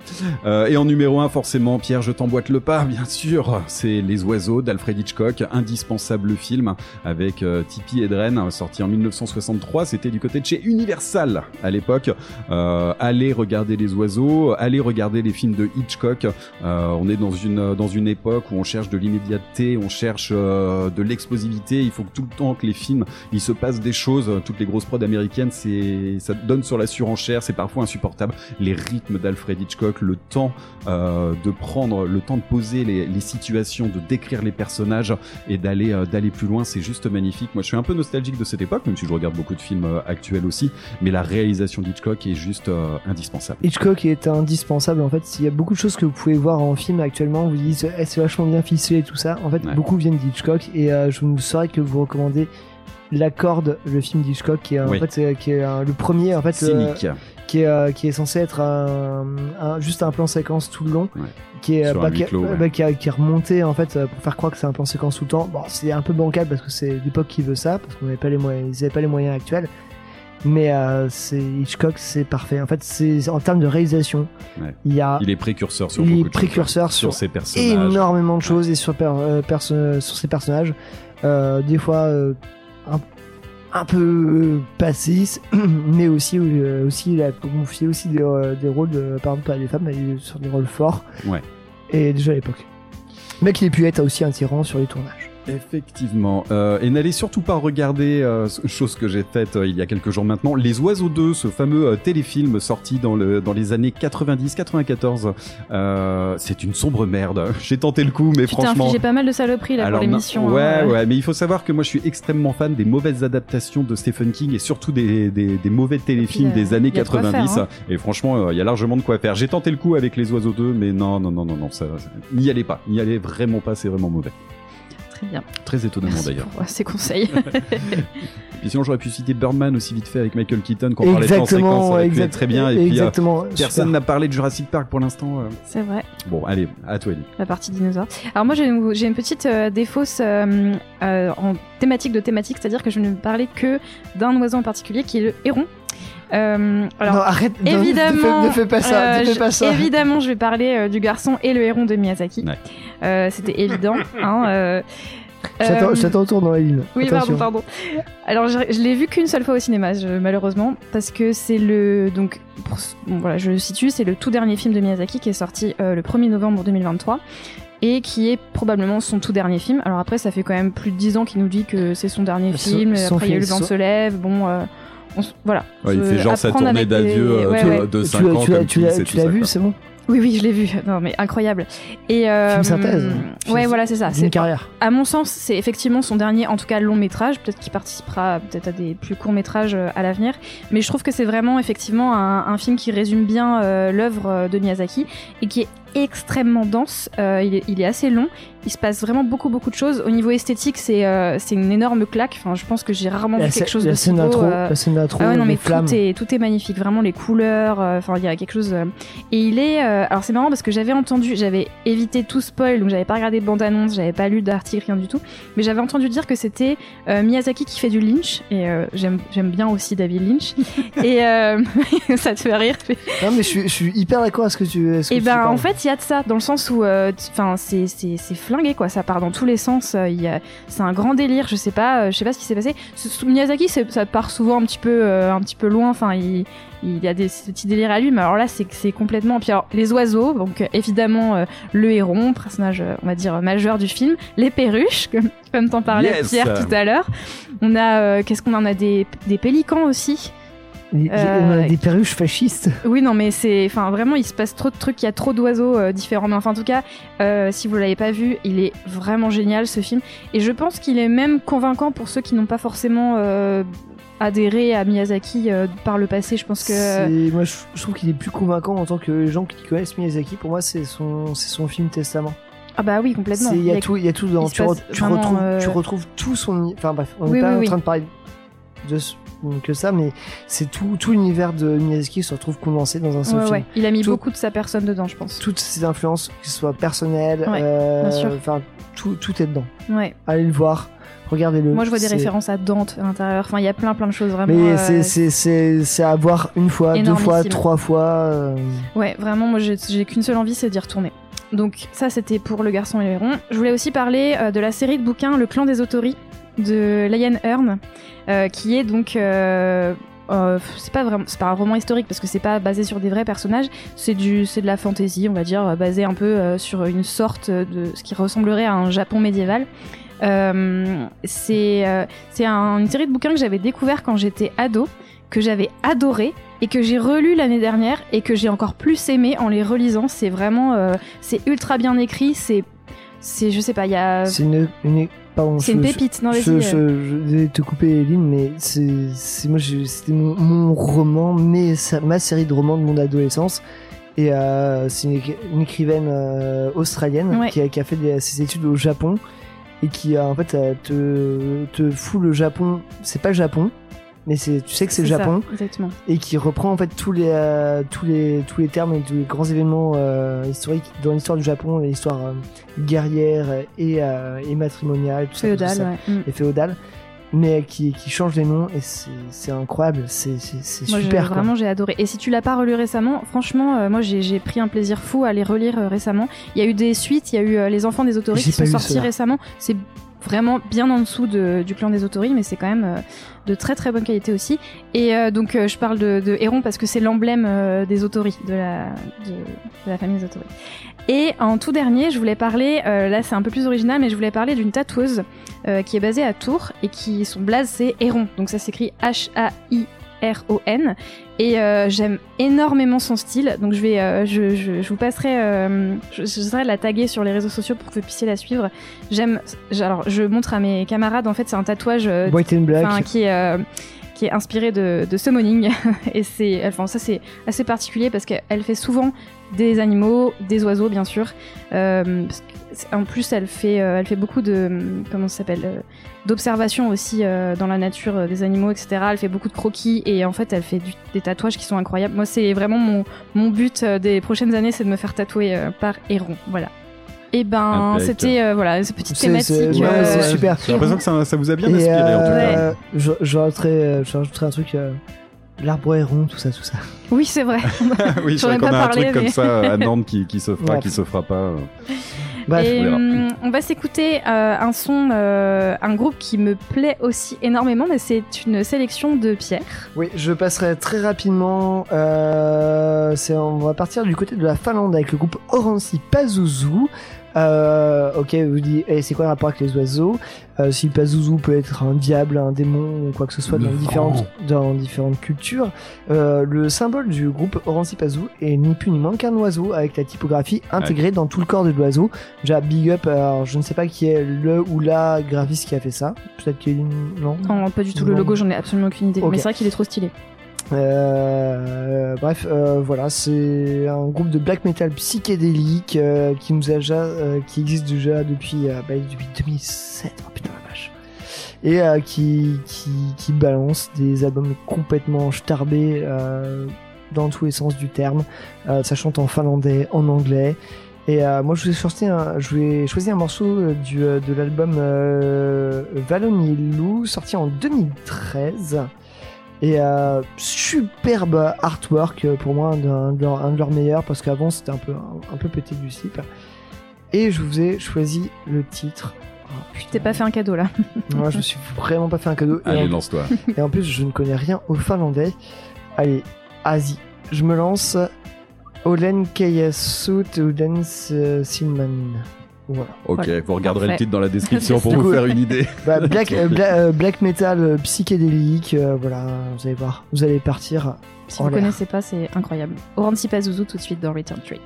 D: Euh, et en numéro 1, forcément, Pierre, je t'emboîte le pas, bien sûr. C'est Les Oiseaux d'Alfred Hitchcock, indispensable film avec euh, Tippi Hedren, sorti en 1963. C'était du côté de chez Universal à l'époque. Euh, allez regarder Les Oiseaux, allez regarder les films de Hitchcock. Euh, on est dans une dans une époque où on cherche de l'immédiateté, on cherche euh, de l'explosivité. Il faut que tout le temps que les films, il se passe des choses. Toutes les grosses prods américaines, c'est ça donne sur la surenchère. C'est parfois insupportable. Les rythmes d'Alfred Hitchcock, le temps euh, de prendre, le temps de poser les, les situations, de décrire les personnages et d'aller euh, d'aller plus loin, c'est juste magnifique. Moi, je suis un peu nostalgique de cette époque, même si je regarde beaucoup de films euh, actuels aussi. Mais la réalisation d'Hitchcock est juste indispensable.
B: Hitchcock est indispensable en fait. S'il y a beaucoup de choses que vous pouvez voir en film actuellement, vous dites eh, c'est vachement bien ficelé et tout ça. En fait,
D: Ouais.
B: beaucoup viennent d'Hitchcock et je ne saurais que vous recommander La Corde, le film d'Hitchcock, qui est en
D: Oui.
B: fait c'est- qui est euh, le premier en fait euh, qui est euh, qui est censé être un, un- juste un plan séquence tout le long,
D: Ouais.
B: qui est
D: Sur
B: bah,
D: un
B: qui,
D: huis clos,
B: euh,
D: ouais.
B: bah, qui a- qui est remonté en fait pour faire croire que c'est un plan séquence tout le temps. Bon, c'est un peu bancal parce que c'est l'époque qui veut ça parce qu'on n'avait pas les moyens, ils avaient pas les moyens actuels. Mais euh, c'est Hitchcock, c'est parfait. En fait, c'est en termes de réalisation,
D: Ouais.
B: il y a
D: Il est précurseur sur
B: Il est précurseur
D: sur
B: sur
D: ses personnages.
B: énormément de choses et sur, per- sur ces personnages. Des fois un, un peu euh, passés, mais aussi, euh, aussi il a confié aussi des, euh, des rôles, de, par exemple, à des femmes, mais sur des rôles forts.
D: Ouais.
B: Et déjà à l'époque. Mais qu'il ait pu être aussi un tyran sur les tournages.
D: Effectivement. Euh, et n'allez surtout pas regarder, euh, chose que j'ai faite euh, il y a quelques jours maintenant, Les Oiseaux 2, ce fameux euh, téléfilm sorti dans, le, dans les années 90-94. Euh, c'est une sombre merde. J'ai tenté le coup, mais franchement...
C: infligé pas mal de saloperies là
D: Alors,
C: pour l'émission.
D: ouais,
C: hein,
D: ouais, mais il faut savoir que moi je suis extrêmement fan des mauvaises adaptations de Stephen King et surtout des, des, des mauvais téléfilms
C: puis, euh,
D: des années
C: y a de quoi
D: 90.
C: faire, hein.
D: Et franchement, il y a largement de quoi faire. J'ai tenté le coup avec Les Oiseaux 2, mais non, non, non, non, non, ça, ça- n'y allez pas. N'y allez vraiment pas, c'est vraiment mauvais.
C: Très bien.
D: Très étonnamment d'ailleurs.
C: pour euh, ces conseils.
D: Puis sinon, j'aurais pu citer Birdman aussi vite fait avec Michael Keaton qu'on parlait de plan séquence, ça
B: exact-
D: très bien. Et puis, euh,
B: exactement.
D: personne
B: super.
D: n'a parlé de Jurassic Park pour l'instant. euh.
C: C'est vrai.
D: Bon, allez, à toi, Ellie.
C: la partie dinosaure. Alors moi j'ai une, j'ai une petite euh, défausse euh, euh, en thématique de thématique, c'est-à-dire que je ne parlais que d'un oiseau en particulier qui est le héron. Euh, alors
B: non, arrête, non, ne fais-
C: évidemment,
B: ne fais pas ça,
C: euh,
B: ne fais
C: je-
B: pas ça.
C: évidemment je vais parler euh, du garçon et le héron de Miyazaki.
D: Ouais.
C: Euh, C'était évident. hein, euh,
B: J'attends
C: euh,
B: j'attends au tournant, Eline.
C: oui,
B: Attention.
C: pardon, pardon. Alors, je, je l'ai vu qu'une seule fois au cinéma, je- malheureusement, parce que c'est le. Donc, pour- bon, voilà, je le situe, c'est le tout dernier film de Miyazaki qui est sorti euh, le 1er novembre 2023 et qui est probablement son tout dernier film. Alors, après, ça fait quand même plus de 10 ans qu'il nous dit que c'est son dernier
B: Son-
C: film,
B: son
C: après, il y a eu Le vent
B: son-
C: se lève, bon. euh, on s- voilà.
D: Ouais, il fait genre sa tournée d'adieu euh,
C: ouais,
D: de,
C: ouais.
D: de
B: Tu
D: 5
B: l'as-
D: ans
B: tu l'as- tu tu vu,
D: quoi.
B: c'est bon
C: Oui, oui, je l'ai vu. Non, mais incroyable. Et euh,
B: Film synthèse.
C: Ouais, voilà, c'est ça. C'est
B: carrière.
C: à mon sens, c'est effectivement son dernier, en tout cas long métrage. Peut-être qu'il participera peut-être à des plus courts métrages euh, à l'avenir. Mais je trouve que c'est vraiment effectivement un, un film qui résume bien euh, l'œuvre de Miyazaki et qui est extrêmement dense. Euh, il, est, il est assez long. Il se passe vraiment beaucoup beaucoup de choses. Au niveau esthétique, c'est euh, c'est une énorme claque. Enfin, je pense que j'ai rarement vu quelque chose de
B: scène
C: beau. euh,
B: la scène d'intro,
C: ah ouais, non, mais
B: flammes.
C: tout est, tout est magnifique, vraiment les couleurs, enfin il y a quelque chose. et il est. alors c'est marrant parce que j'avais entendu, j'avais évité tout spoil, donc j'avais pas regardé de bande-annonce, j'avais pas lu d'article, rien du tout. Mais j'avais entendu dire que c'était Miyazaki qui fait du Lynch, et j'aime j'aime bien aussi David Lynch. et ça te fait rire.
B: Non, mais je suis, je suis hyper d'accord à ce que tu. à ce que
C: Et
B: tu
C: ben en fait il y a de ça dans le sens où euh, enfin c'est flingué quoi. Ça part dans tous les sens euh, c'est un grand délire je sais pas euh, je sais pas ce qui s'est passé. Miyazaki ça part souvent un petit peu un petit peu loin enfin il il y a des petits délires à lui mais alors là c'est complètement puis alors les oiseaux donc évidemment euh, le héron personnage euh, on va dire majeur du film les perruches comme comme t'en parlais
D: Yes.
C: Pierre tout à l'heure. On a euh, qu'est-ce qu'on en a des des pélicans aussi
B: Les-
C: euh,
B: on a des perruches fascistes.
C: oui, non, mais c'est, enfin, vraiment, il se passe trop de trucs. Il y a trop d'oiseaux euh, différents. Mais enfin, en tout cas, euh, si vous l'avez pas vu, il est vraiment génial ce film. Et je pense qu'il est même convaincant pour ceux qui n'ont pas forcément euh, adhéré à Miyazaki par le passé. Je pense que
B: Moi, je, je trouve qu'il est plus convaincant en tant que gens qui connaissent Miyazaki. Pour moi, c'est son, son film testament.
C: ah bah oui, complètement.
B: Il y a
C: Il y a-
B: tout, il y a tout
C: se
B: Tu, re-
C: passe
B: tu
C: vraiment,
B: retrouves, tu retrouves tout son. Enfin bref, on n'est
C: Oui,
B: pas
C: oui,
B: en
C: oui.
B: train de parler de que ça, mais c'est tout, tout l'univers de Miyazaki se retrouve condensé dans un seul
C: Ouais,
B: film.
C: ouais. Il a mis
B: Tout-
C: beaucoup de sa personne dedans, je pense.
B: Toutes ses influences, que ce soit personnelles,
C: Ouais,
B: euh, tout, tout est dedans. Allez le voir. regardez-le.
C: Moi, je vois des références à Dante à l'intérieur. Enfin, il y a plein, plein de choses vraiment.
B: Mais
C: euh,
B: c'est- à voir une fois, deux fois, trois fois. euh,
C: Ouais, vraiment, moi, j'ai qu'une seule envie, c'est d'y retourner. Donc, ça, c'était pour Le Garçon et l'Héron. Je voulais aussi parler euh, de la série de bouquins Le Clan des Autoris de Lion Hearn, euh, qui est donc. euh, euh, c'est pas vraiment c'est pas un roman historique parce que c'est pas basé sur des vrais personnages c'est de la fantasy on va dire basé un peu sur une sorte de ce qui ressemblerait à un Japon médiéval c'est un- une série de bouquins que j'avais découvert quand j'étais ado que j'avais adoré et que j'ai relu l'année dernière et que j'ai encore plus aimé en les relisant. C'est vraiment, c'est ultra bien écrit. C'est, c'est, je sais pas, il y a,
B: C'est une, pardon,
C: c'est une pépite. Non, vas-y.
B: Je,
C: euh.
B: je, je vais te couper Lynn, mais c'est moi c'était mon, mon roman, mais ma série de romans de mon adolescence. Et euh, c'est une, écri- une écrivaine euh, australienne
C: Ouais.
B: qui, a, qui a fait des- ses études au Japon et qui a, en fait te, te fout le Japon. C'est pas le Japon, mais c'est tu sais que c'est le
C: ça,
B: Japon
C: exactement.
B: et qui reprend en fait tous les euh, tous les tous les termes et tous les grands événements euh, historiques dans l'histoire du Japon, l'histoire euh, guerrière et, et matrimoniale, tout ça, tout ça,
C: ouais. Mm.
B: et féodale, mais qui qui change les noms et c'est incroyable, c'est super
C: vraiment, j'ai adoré. Et si tu l'as pas relu récemment, franchement, euh, moi, j'ai pris un plaisir fou à les relire euh, récemment. Il y a eu des suites, il y a eu euh, Les Enfants des Autoris
B: J'ai
C: qui sont sortis récemment. C'est vraiment bien en dessous de- du clan des Autoris, mais c'est quand même euh, de très très bonne qualité aussi. Et euh, donc, euh, je parle de, Héron parce que c'est l'emblème des Autoris, de la, de, la famille des Autoris. Et en tout dernier, je voulais parler, là c'est un peu plus original, mais je voulais parler d'une tatoueuse qui est basée à Tours et qui son blaze c'est Héron. Donc ça s'écrit H-A-I-R-O-N. Et euh, j'aime énormément son style. Donc je vais, euh, je, je, je vous passerai, euh, je, j'essaierai de la taguer sur les réseaux sociaux pour que vous puissiez la suivre. J'aime, alors je montre à mes camarades. En fait, c'est un tatouage
B: White and Black.
C: enfin, qui est qui est inspiré de, de summoning et c'est enfin ça c'est assez particulier parce qu'elle fait souvent des animaux des oiseaux bien sûr Euh, parce en plus elle fait euh, elle fait beaucoup de comment ça s'appelle euh, d'observation aussi euh, dans la nature euh, des animaux etc elle fait beaucoup de croquis et en fait elle fait du- des tatouages qui sont incroyables moi c'est vraiment mon mon but euh, des prochaines années c'est de me faire tatouer euh, par héron voilà et ben
D: Impec.
C: c'était euh, voilà cette petite
B: c'est-
C: thématique
B: ouais,
C: euh,
B: c'est super.
D: J'ai l'impression que ça, ça vous a bien
B: Et,
D: inspiré en tout cas.
B: je, je rajouterais un truc, euh, l'arbre héron, tout ça, tout ça.
C: oui c'est vrai
D: oui, je qu'on a un truc comme ça à Nantes qui, qui se fera,
B: Ouais.
D: qui se fera pas.
B: Bref,
C: Et
D: on verra.
C: hum, on va s'écouter euh, un son, euh, un groupe qui me plaît aussi énormément, mais c'est une sélection de Pierre.
B: Oui, je passerai très rapidement. Euh, on va partir du côté de la Finlande avec le groupe Oransi Pazuzu. Euh, ok, vous dites, eh, c'est quoi le rapport avec les oiseaux? Euh, Si le Pazuzu peut être un diable, un démon ou quoi que ce soit dans différentes, dans différentes cultures, euh, le symbole du groupe Oransi Pazuzu est ni plus ni moins qu'un oiseau avec la typographie intégrée dans tout le corps de l'oiseau. Déjà, big up, alors je ne sais pas qui est le ou la graphiste qui a fait ça. Peut-être qu'il y a une. Non?
C: Non, pas du tout le logo, j'en ai absolument aucune idée. Mais c'est vrai qu'il est trop stylé.
B: Euh, bref, euh, voilà, c'est un groupe de black metal psychédélique euh, qui nous a déjà, euh, qui existe déjà depuis, euh, bah, depuis 2007. Oh putain la vache. Et euh, qui, qui, qui balance des albums complètement starbés dans tous les sens du terme. Ça chante en finlandais, en anglais. Et moi, je vous ai choisi un, je un morceau du, de l'album Valonilu, sorti en 2013. Et euh, superbe artwork euh, pour moi, un de, un de leurs- un de leurs meilleurs, parce qu'avant c'était un peu, un, un peu pété du slip. Et je vous ai choisi le titre. Oh,
C: Tu t'es pas fait un cadeau là.
B: Moi, je me suis vraiment pas fait un cadeau. Et
D: Allez,
B: en-
D: lance-toi.
B: et en plus, je ne connais rien au finlandais. Allez, Asie. Je me lance. Olen Kayasut Udens euh, Silman. Voilà.
D: Ok,
C: Voilà.
D: vous regarderez
C: Parfait.
D: le titre dans la description pour vous faire une idée.
B: Bah, black, euh, bla- euh, black metal euh, psychédélique. euh, voilà, vous allez voir. Vous allez partir.
C: Si vous
B: l'air.
C: connaissez pas, c'est incroyable. Oransi Pazuzu tout de suite dans Return Trip.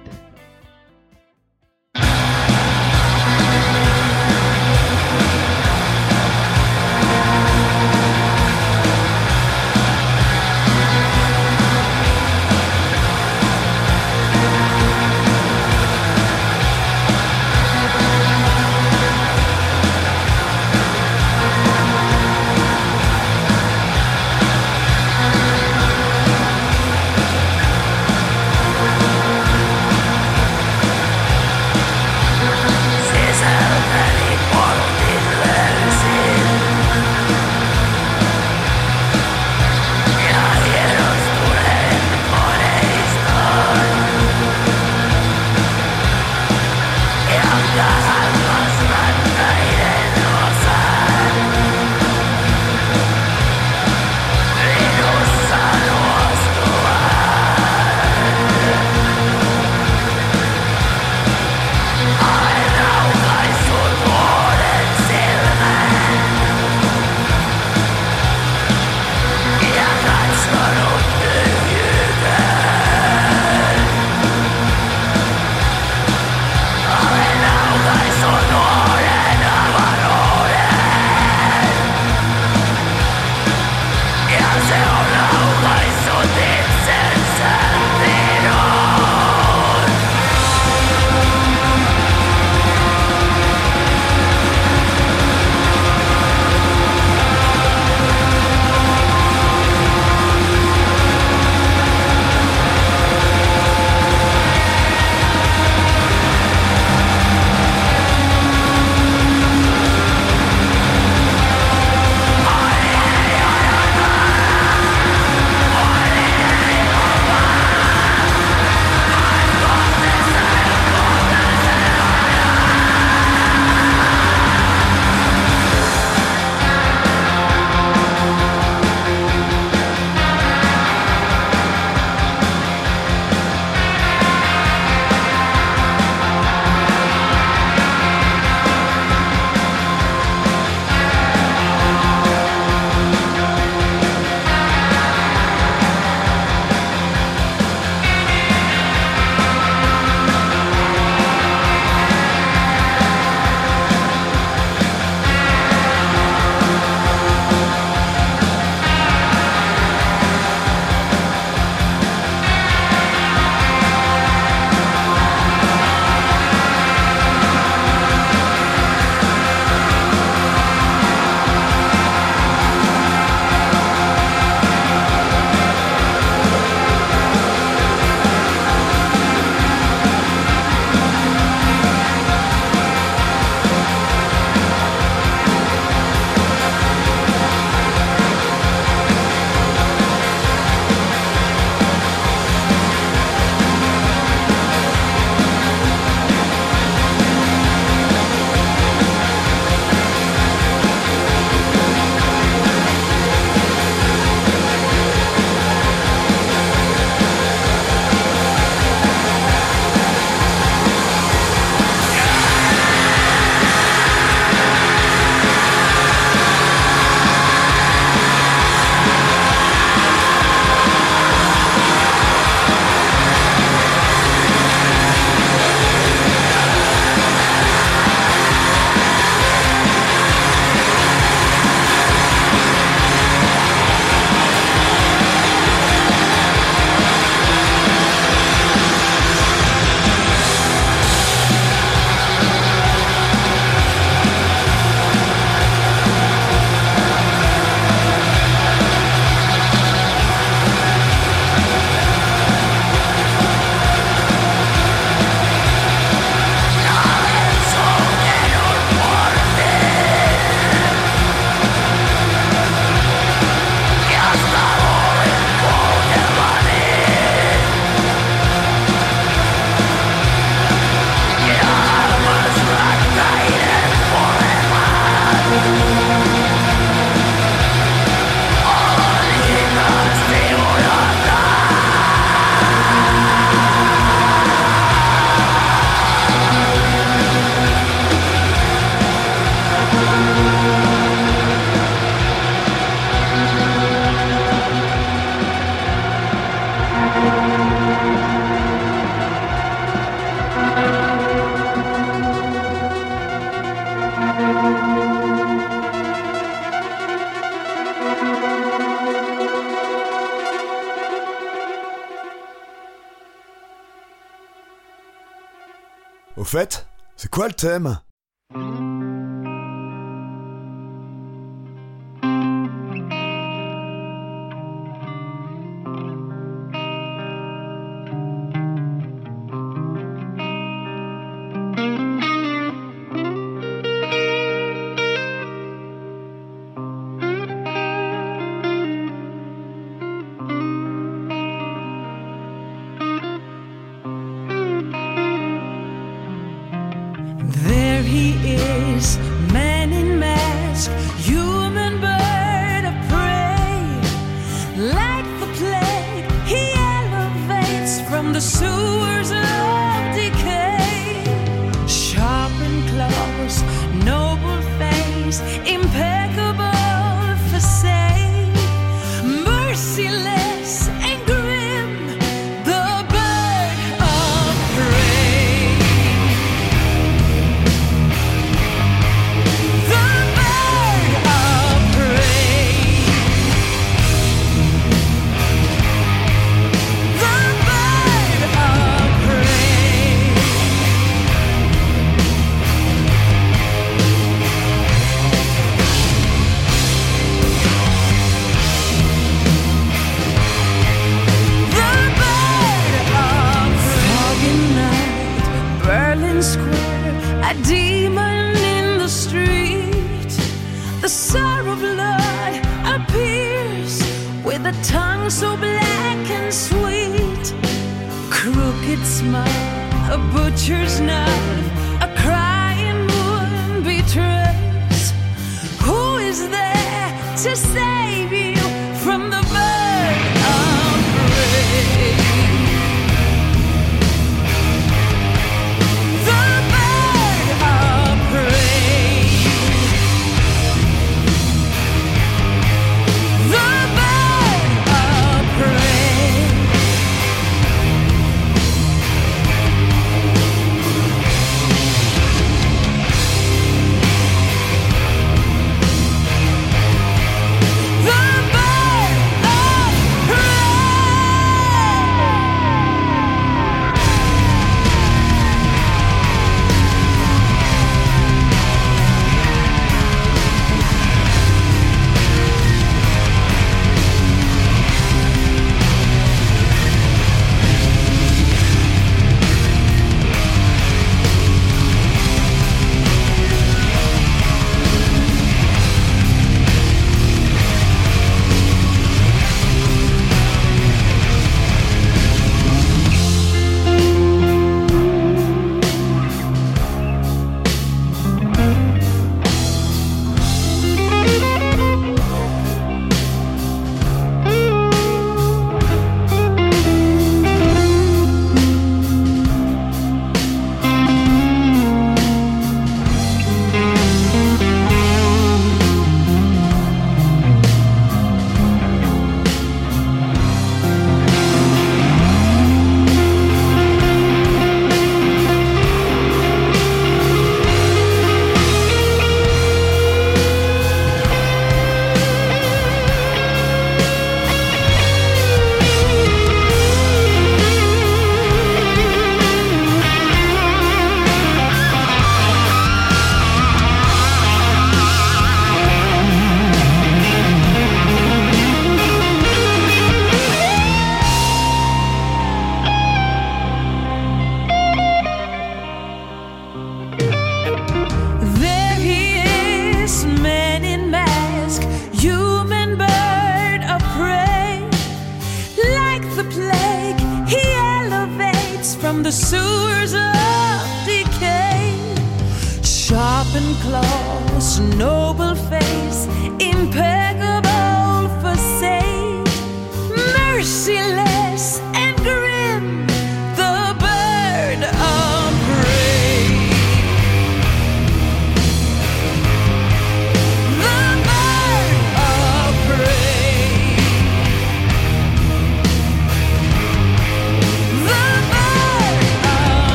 G: En fait, c'est quoi le thème?
F: smile, a butcher's knife, a crying moon betrays. Who is there to say?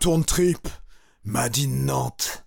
G: Retourne trip, m'a dit Nantes.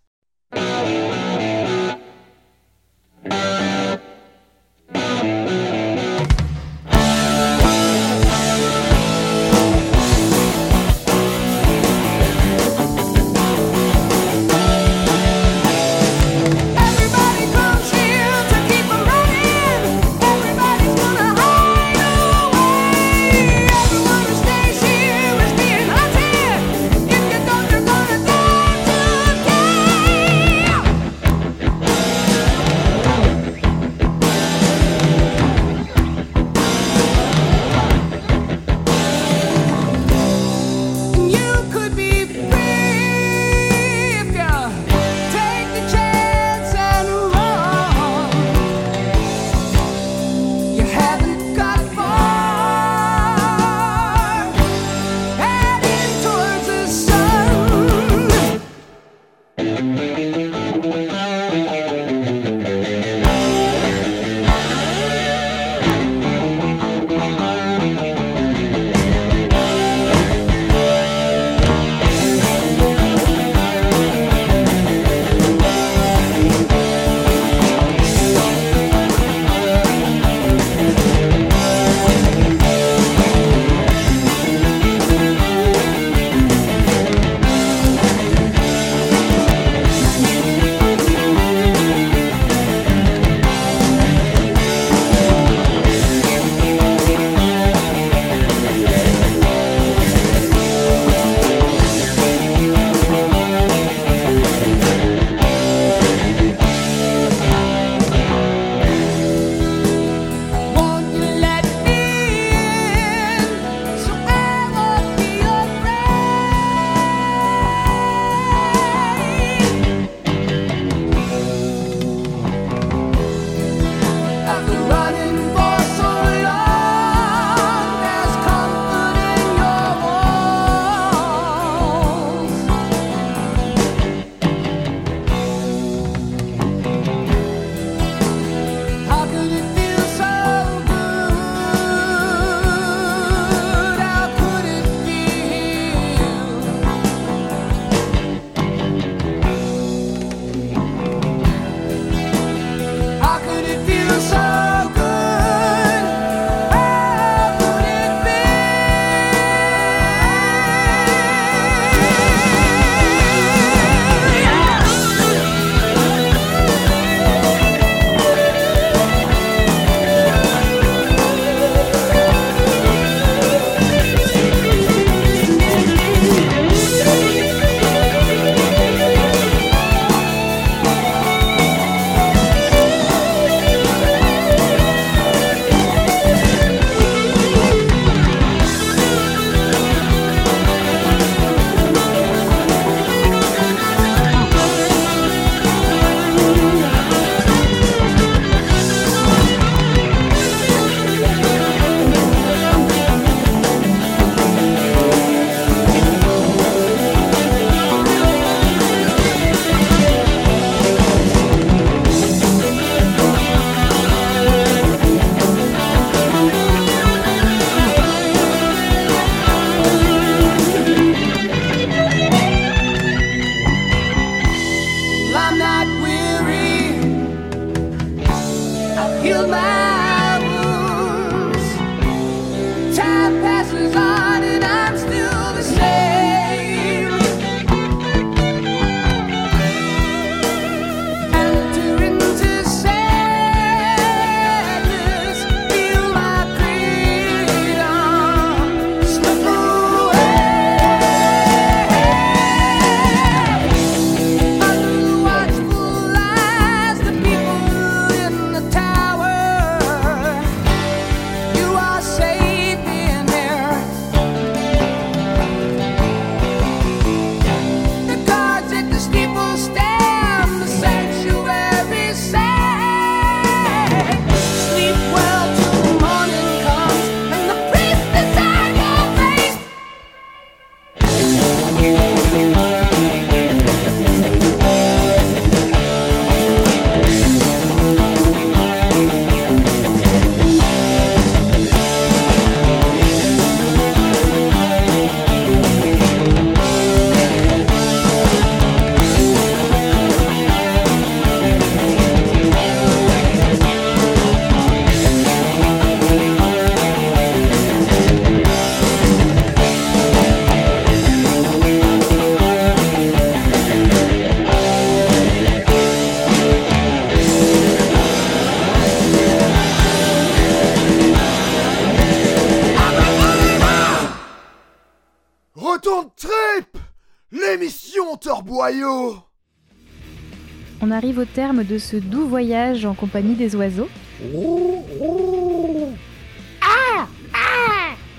C: Arrive au terme de ce doux voyage en compagnie des oiseaux.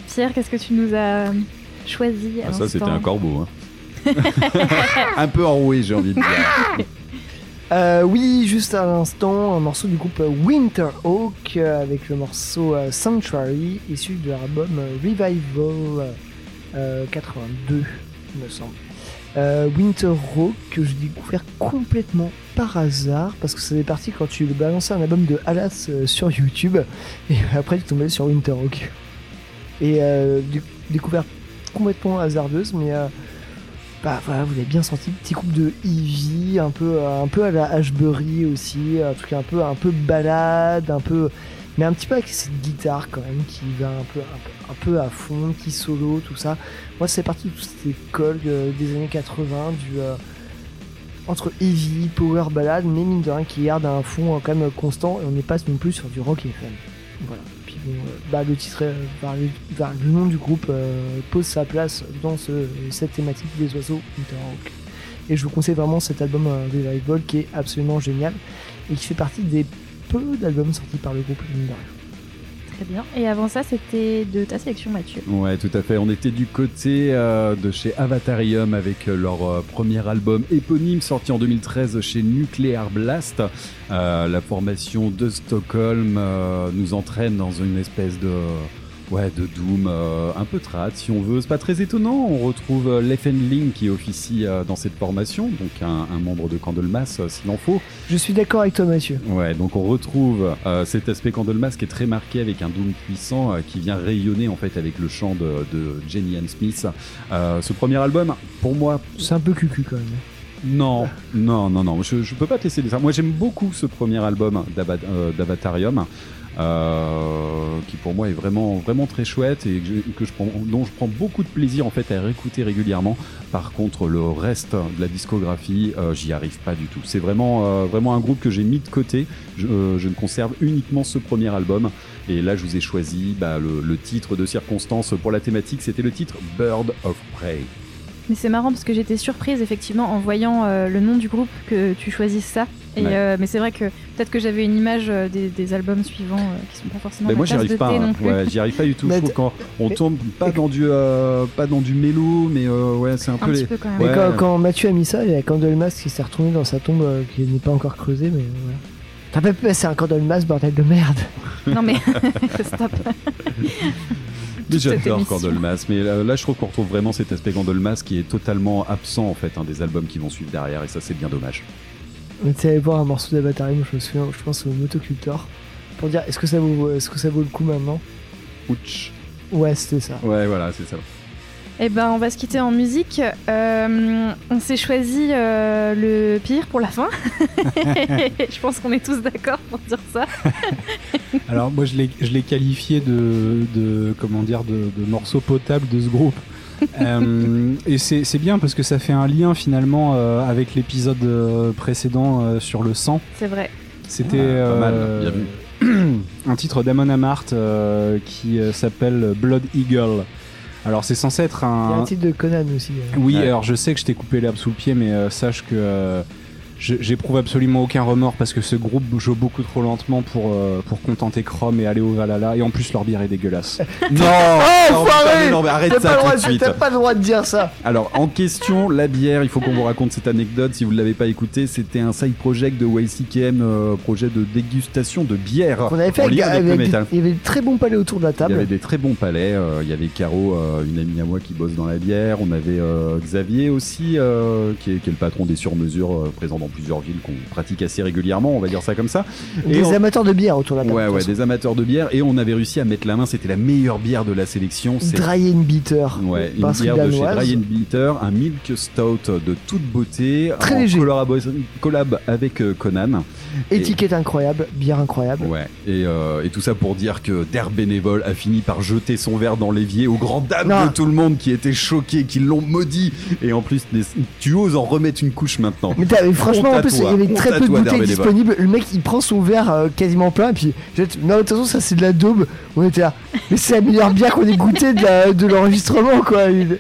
C: Pierre, qu'est-ce que tu nous as choisi à
D: Ah, ça, c'était un corbeau. Hein. un peu enroué, j'ai envie de dire.
B: Euh, oui, juste à l'instant, un morceau du groupe Winter Oak euh, avec le morceau euh, Sanctuary issu de leur album euh, Revival euh, 82, il me semble. Euh, Winter Oak que j'ai découvert complètement par hasard parce que ça fait parti quand tu balançais un album de Alas euh, sur YouTube et après tu tombais sur Winter Oak. Et euh, du- découvert complètement hasardeuse, mais euh, bah voilà, vous l'avez bien senti, petit couple de Eevee, un peu, un peu à la Ashbury aussi, un truc un peu, un peu balade, un peu, mais un petit peu avec cette guitare quand même qui va un peu, un peu, à fond, qui solo, tout ça. Moi, c'est parti de cette école euh, des années 80, du euh, entre heavy, power ballade, mais mine de rien qui garde un fond euh, quand même constant et on n'est pas non plus sur du rock FM. Voilà. Puis bon, euh, bah, le titre, le, nom du groupe pose sa place dans ce, cette thématique des oiseaux Winterhawk. Et je vous conseille vraiment cet album euh, Revival qui est absolument génial et qui fait partie des peu d'albums sortis par le groupe mine.
C: Très bien. Et avant ça, c'était de ta sélection, Mathieu.
D: Ouais, tout à fait. On était du côté euh, de chez Avatarium avec euh, leur euh, premier album éponyme sorti en 2013 chez Nuclear Blast. Euh, la formation de Stockholm euh, nous entraîne dans une espèce de ouais de doom euh, un peu trad si on veut. C'est pas très étonnant. On retrouve euh, Leffenling qui officie euh, dans cette formation, donc un, un membre de Candlemas euh, s'il en faut.
B: Je suis d'accord avec toi, Mathieu.
D: Ouais, donc on retrouve cet aspect Candlemas qui est très marqué avec un doom puissant qui vient rayonner en fait avec le chant de, de Jenny Ann Smith. Ce premier album, pour moi,
B: C'est un peu cucu quand même.
D: non, non, non, non, je, je peux pas te laisser dire ça. Moi j'aime beaucoup ce premier album d'Ava- d'Avatarium. Euh, qui pour moi est vraiment vraiment très chouette et que, je- prends, dont je prends beaucoup de plaisir en fait à réécouter régulièrement. Par contre, le reste de la discographie, euh, j'y arrive pas du tout. C'est vraiment euh, vraiment un groupe que j'ai mis de côté. Je, ne conserve uniquement ce premier album. Et là, je vous ai choisi bah, le titre de circonstance pour la thématique. C'était le titre Bird of Prey.
C: Mais c'est marrant parce que j'étais surprise effectivement en voyant euh, le nom du groupe que tu choisisses ça. Et,
D: Ouais.
C: euh, mais c'est vrai que peut-être que j'avais une image euh, des, des albums suivants euh, qui sont pas forcément
D: Mais
C: ma
D: moi j'y arrive pas, hein. ouais, j'y arrive pas du tout.
B: Mais
D: je trouve quand on tombe pas dans du euh, pas dans du mélo, mais euh, ouais c'est un,
C: Un
D: peu les.
C: peu quand même.
B: Mais
D: Ouais.
B: quand, quand Mathieu a mis ça, il y a Candlemas qui s'est retourné dans sa tombe euh, qui n'est pas encore creusée, mais voilà. T'as pas pu passer un Candlemas, bordel de merde
C: Non mais stop.
D: Mais j'adore. Candlemas, mais là, là, je trouve qu'on retrouve vraiment cet aspect Candlemas qui est totalement absent en fait hein, des albums qui vont suivre derrière et ça c'est bien dommage.
B: Tu sais, aller voir un morceau d'Avatarium, je me souviens, je pense au Motocultor, pour dire est-ce que ça vaut, est-ce que ça vaut le coup maintenant?
D: Ouch.
B: Ouais, c'était ça.
D: Ouais voilà c'est ça.
C: Eh ben on va se quitter en musique. Euh, on s'est choisi euh, le pire pour la fin. Je pense qu'on est tous d'accord pour dire ça.
E: Alors moi je l'ai je l'ai qualifié de, de comment dire de, de morceau potable de ce groupe. Euh, et c'est c'est bien parce que ça fait un lien finalement euh, avec l'épisode précédent euh, sur le sang.
C: C'est vrai.
E: C'était
D: Ah,
E: euh, un titre d'Amon Amart euh, qui euh, s'appelle Blood Eagle. Alors c'est censé être
B: Il y a un
E: un,
B: titre de Conan aussi. euh.
E: oui,
D: Ouais.
E: alors je sais que je t'ai coupé l'herbe sous le pied, mais euh, sache que euh, j'éprouve absolument aucun remords parce que ce groupe joue beaucoup trop lentement pour, euh, pour contenter Chrome et aller au Valhalla. Et en plus, leur bière est dégueulasse.
D: Non,
B: Oh,
D: non,
B: enfoiré
D: mais non, mais arrête ça
B: pas,
D: tout
B: droit
D: de suite.
B: t'as pas le droit de dire ça
D: Alors, en question, la bière, il faut qu'on vous raconte cette anecdote. Si vous ne l'avez pas écouté, c'était un side project de YCKM, euh, projet de dégustation de bière.
B: On avait fait avec,
D: avec
B: des-. Il y avait de très bons palais autour de la
D: Il y avait
B: table.
D: des très bons palais. euh, il y avait Caro, euh, une amie à moi qui bosse dans la bière. On avait euh, Xavier aussi, euh, qui, est, qui est le patron des sur-mesures, euh, présent dans plusieurs villes qu'on pratique assez régulièrement, on va dire ça comme ça. Et
B: Des
D: on-
B: amateurs de bière autour de la table.
D: Ouais,
B: de
D: ouais,
B: façon.
D: des amateurs de bière. Et on avait réussi à mettre la main. C'était la meilleure bière de la sélection. C'est
B: Dry and Bitter.
D: Ouais, une bière de chez
B: danoise.
D: Dry and Bitter, un milk stout de toute beauté,
B: Très
D: en
B: léger.
D: collab avec euh, Conan.
B: Étiquette incroyable, bière incroyable.
D: Ouais, et, euh, et tout ça pour dire que Der Bénévole a fini par jeter son verre dans l'évier aux grandes dames
B: Non.
D: de tout le monde qui étaient choqués, qui l'ont maudit. Et en plus, tu oses en remettre une couche maintenant.
B: Mais, franchement, en plus, il y avait très peu de bouteilles disponibles. Le mec, il prend son verre euh, quasiment plein, et puis jette. Non, de toute façon, ça c'est de la daube. On était là. Mais c'est la meilleure bière qu'on ait goûtée de l'enregistrement, quoi. Il-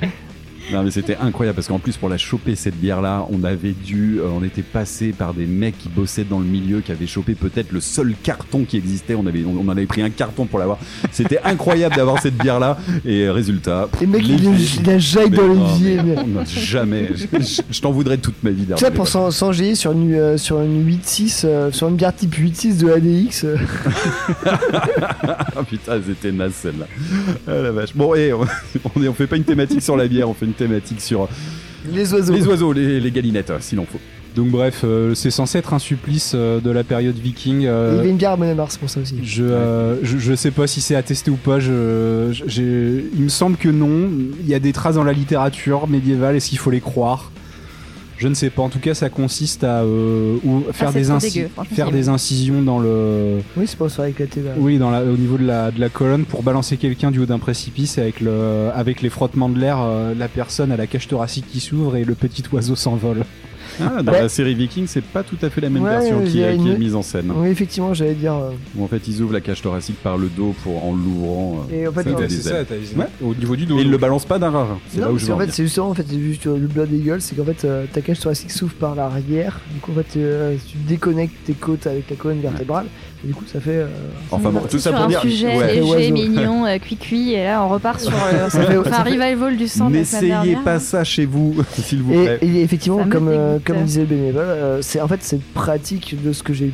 D: Non mais c'était incroyable parce qu'en plus pour la choper cette bière là, on avait dû, euh, on était passé par des mecs qui bossaient dans le milieu, qui avaient chopé peut-être le seul carton qui existait. On avait, on, on en avait pris un carton pour l'avoir. C'était incroyable d'avoir cette bière là. Et euh, résultat,
B: Les mecs,
D: les-
B: il il la jaille
D: mais-
B: dans l'olivier.
D: jamais. Je, t'en voudrais toute ma vie.
B: Tu sais, pour s'en- s'enjailler sur une, euh, sur une 8.6, euh, sur une bière type 8.6 de ADX.
D: Ah putain, c'était naze celle-là. Ah la vache. Bon, et on, on fait pas une thématique sur la bière, on fait une thématique sur
B: les oiseaux.
D: les oiseaux, les, les galinettes, hein, s'il en faut.
E: Donc bref, euh, c'est censé être un supplice euh, de la période viking. Euh,
B: Il y avait une bière à Monomars pour ça aussi.
E: Je, euh, je, je sais pas si c'est attesté ou pas. Je, je- j'ai- il me semble que non. Il y a des traces dans la littérature médiévale. Est-ce qu'il faut les croire? Je ne sais pas. En tout cas, ça consiste à euh, ou faire,
C: Ah,
E: des, inci-
C: dégueu,
E: faire des incisions dans le,
B: Oui, c'est pour se faire éclater là.
E: oui, dans la, au niveau de la, de la colonne pour balancer quelqu'un du haut d'un précipice et avec le, avec les frottements de l'air, euh, la personne à la cage thoracique qui s'ouvre et le petit oiseau s'envole.
D: Ah, dans
B: Ouais.
D: la série Viking, c'est pas tout à fait la même
B: Ouais,
D: version qui,
B: a
D: est- qui
B: une-
D: est mise en scène.
B: Oui, effectivement, j'allais dire. euh,
D: Où en fait, ils ouvrent la cage thoracique par le dos pour, en l'ouvrant. euh,
B: Et en fait,
D: ça fait
B: c'est
E: ça,
D: Ouais.
E: au niveau du dos.
D: Et ils le balancent pas d'un rare. C'est
B: Non,
D: là où je veux en
B: fait, c'est justement en fait, c'est juste euh, le Blood Eagle, c'est qu'en fait, euh, ta cage thoracique s'ouvre par l'arrière. Du coup, en fait, euh, tu déconnectes tes côtes avec la colonne vertébrale. Et du coup, ça fait. euh,
D: Enfin bon, tout ça pour
C: un
D: dire.
C: sujet
D: ouais.
C: léger, mignon, euh, cuit-cuit, et là on repart sur euh, un
B: fait-
C: revival du sang de la semaine
D: N'essayez pas ça chez vous, s'il vous
B: Et,
D: plaît.
B: et effectivement, comme, euh, comme disait le bénévole, euh, c'est en fait cette pratique de ce que j'ai.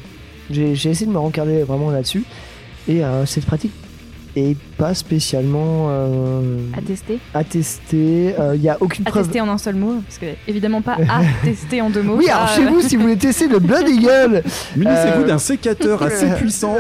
B: J'ai j'ai essayé de me rencarder vraiment là-dessus. Et euh, cette pratique est pas spécialement euh,
C: À tester.
B: attestée. Il y a aucune
C: À
B: preuve.
C: tester en un seul mot, parce que évidemment pas à tester en deux mots.
B: Oui,
C: ça,
B: alors chez
C: euh,
B: vous, si vous voulez tester le Blood Eagle,
D: Munissez-vous
B: euh,
D: d'un sécateur assez puissant.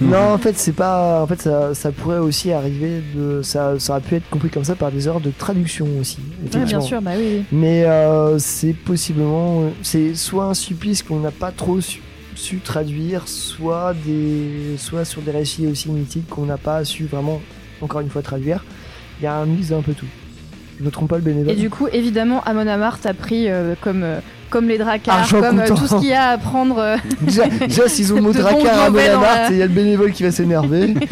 B: non, en fait, c'est pas. En fait, ça, ça pourrait aussi arriver de. Ça, ça aurait pu être compris comme ça par des erreurs de traduction aussi.
C: ouais, bien sûr, bah oui. oui.
B: Mais euh, c'est possiblement. C'est soit un supplice qu'on n'a pas trop su, su traduire, soit, des, soit sur des récits aussi mythiques qu'on n'a pas su vraiment, encore une fois, traduire. Il y a un mix d'un peu tout. Je me trompe pas le bénévole.
C: Et du coup, évidemment, Amon Amarth a pris euh, comme, euh, comme les dracars,
B: Argent
C: comme euh, tout ce qu'il y a à prendre. euh,
B: déjà, déjà, s'ils ont le mot dracard à
C: la-
B: il y a le bénévole qui va s'énerver.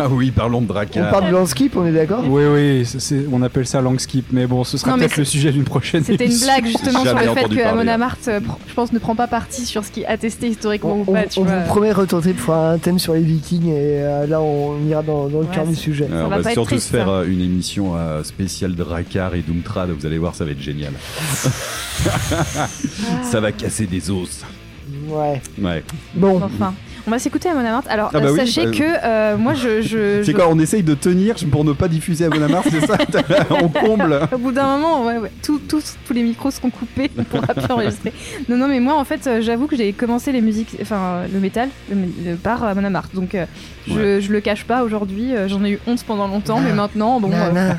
D: Ah oui, parlons de
B: on
D: dracard.
B: parle de landscape, on est d'accord?
E: Oui, oui, c'est- on appelle ça long skip, mais bon, ce sera
C: Non,
E: peut-être le sujet d'une prochaine
C: C'était une blague justement sur le fait que
D: parler, hein.
C: Euh, pr- je pense, ne prend pas parti sur ce qui est attesté historiquement
B: On,
C: ou pas.
B: on-
C: tu
B: on
C: vois.
B: vous promet retenter pour faire un thème sur les vikings et euh, là on ira dans, dans le
C: Ouais,
B: cœur du sujet.
D: On
C: va
D: surtout se faire euh, une émission spéciale Drakkar et Doomtrad. Vous allez voir, ça va être génial. ça va casser des os.
B: Ouais.
D: Ouais.
B: Bon,
C: Enfin, on va s'écouter Amon Amarth. Alors,
D: Ah bah
C: euh,
D: oui,
C: sachez
D: bah-
C: que euh, moi, je, je,
D: C'est
C: je-
D: quoi On essaye de tenir pour ne pas diffuser à Bonamar, c'est ça On comble.
C: Au bout d'un moment, ouais, ouais, tout- tous- tous les micros seront coupés, on pourra plus enregistrer. Non, non, mais moi, en fait, euh, j'avoue que j'ai commencé les musiques, enfin, le métal, le, le- par Amon Amarth. Donc, euh, je, je le cache pas aujourd'hui. euh, J'en ai eu honte pendant longtemps, mais maintenant, bon, euh,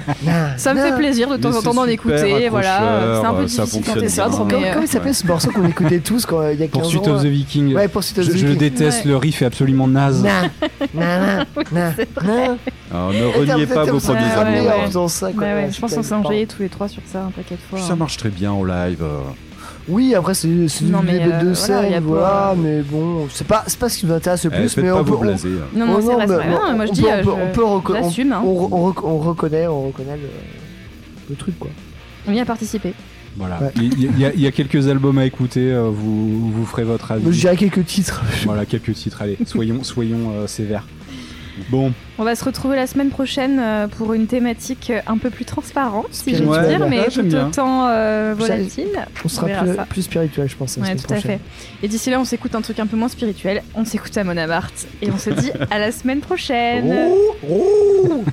C: ça me fait plaisir de temps en temps d'en écouter. Voilà, c'est un peu
D: ça
C: difficile quand t'es sobre,
D: bien.
B: Comment,
C: mais.
B: comment il s'appelait ce morceau qu'on écoutait tous quand il y a 15
E: Poursuite
B: ans
E: of the Viking.
B: Ouais, of
E: je,
B: the
E: je le
B: Viking.
E: déteste,
C: Ouais.
E: le riff est absolument naze.
B: Na, na, na, na, na.
D: Alors, ne reniez pas vos premiers amours.
C: je pense qu'on s'est enjaillés tous les trois sur ça un paquet de fois.
D: Ça
C: hein.
D: marche très bien en live. Euh.
B: Oui, après c'est
C: mais,
B: début
C: euh,
B: de
C: voilà,
B: scène, voilà, mais bon, c'est pas, c'est pas ce qui nous intéresse le
D: Eh,
B: plus, mais
D: pas
B: on peut,
D: blasés.
C: Non, non,
B: Oh
C: c'est vrai,
B: mais
C: vrai. Non, moi je
B: on
C: dis,
B: peut-
C: euh,
B: on
C: hein.
B: reconnaît, on reconnaît le, le truc quoi.
C: on y a participé.
E: Voilà.
B: Ouais.
E: Il y, a- il y a quelques albums à écouter, euh, vous, vous ferez votre avis.
B: Je dirais quelques titres.
E: Voilà, quelques titres, allez, soyons, soyons euh, sévères. Bon,
C: On va se retrouver la semaine prochaine euh, pour une thématique un peu plus transparente, si je puis
B: Spirituelle.
C: dire, mais
D: Ah,
C: tout autant euh, volatile.
B: On sera plus, spirituel, je pense. la
C: Ouais, tout à fait. Et d'ici là, on s'écoute un truc un peu moins spirituel. On s'écoute à Monamart et on se dit à la semaine prochaine.
I: Look to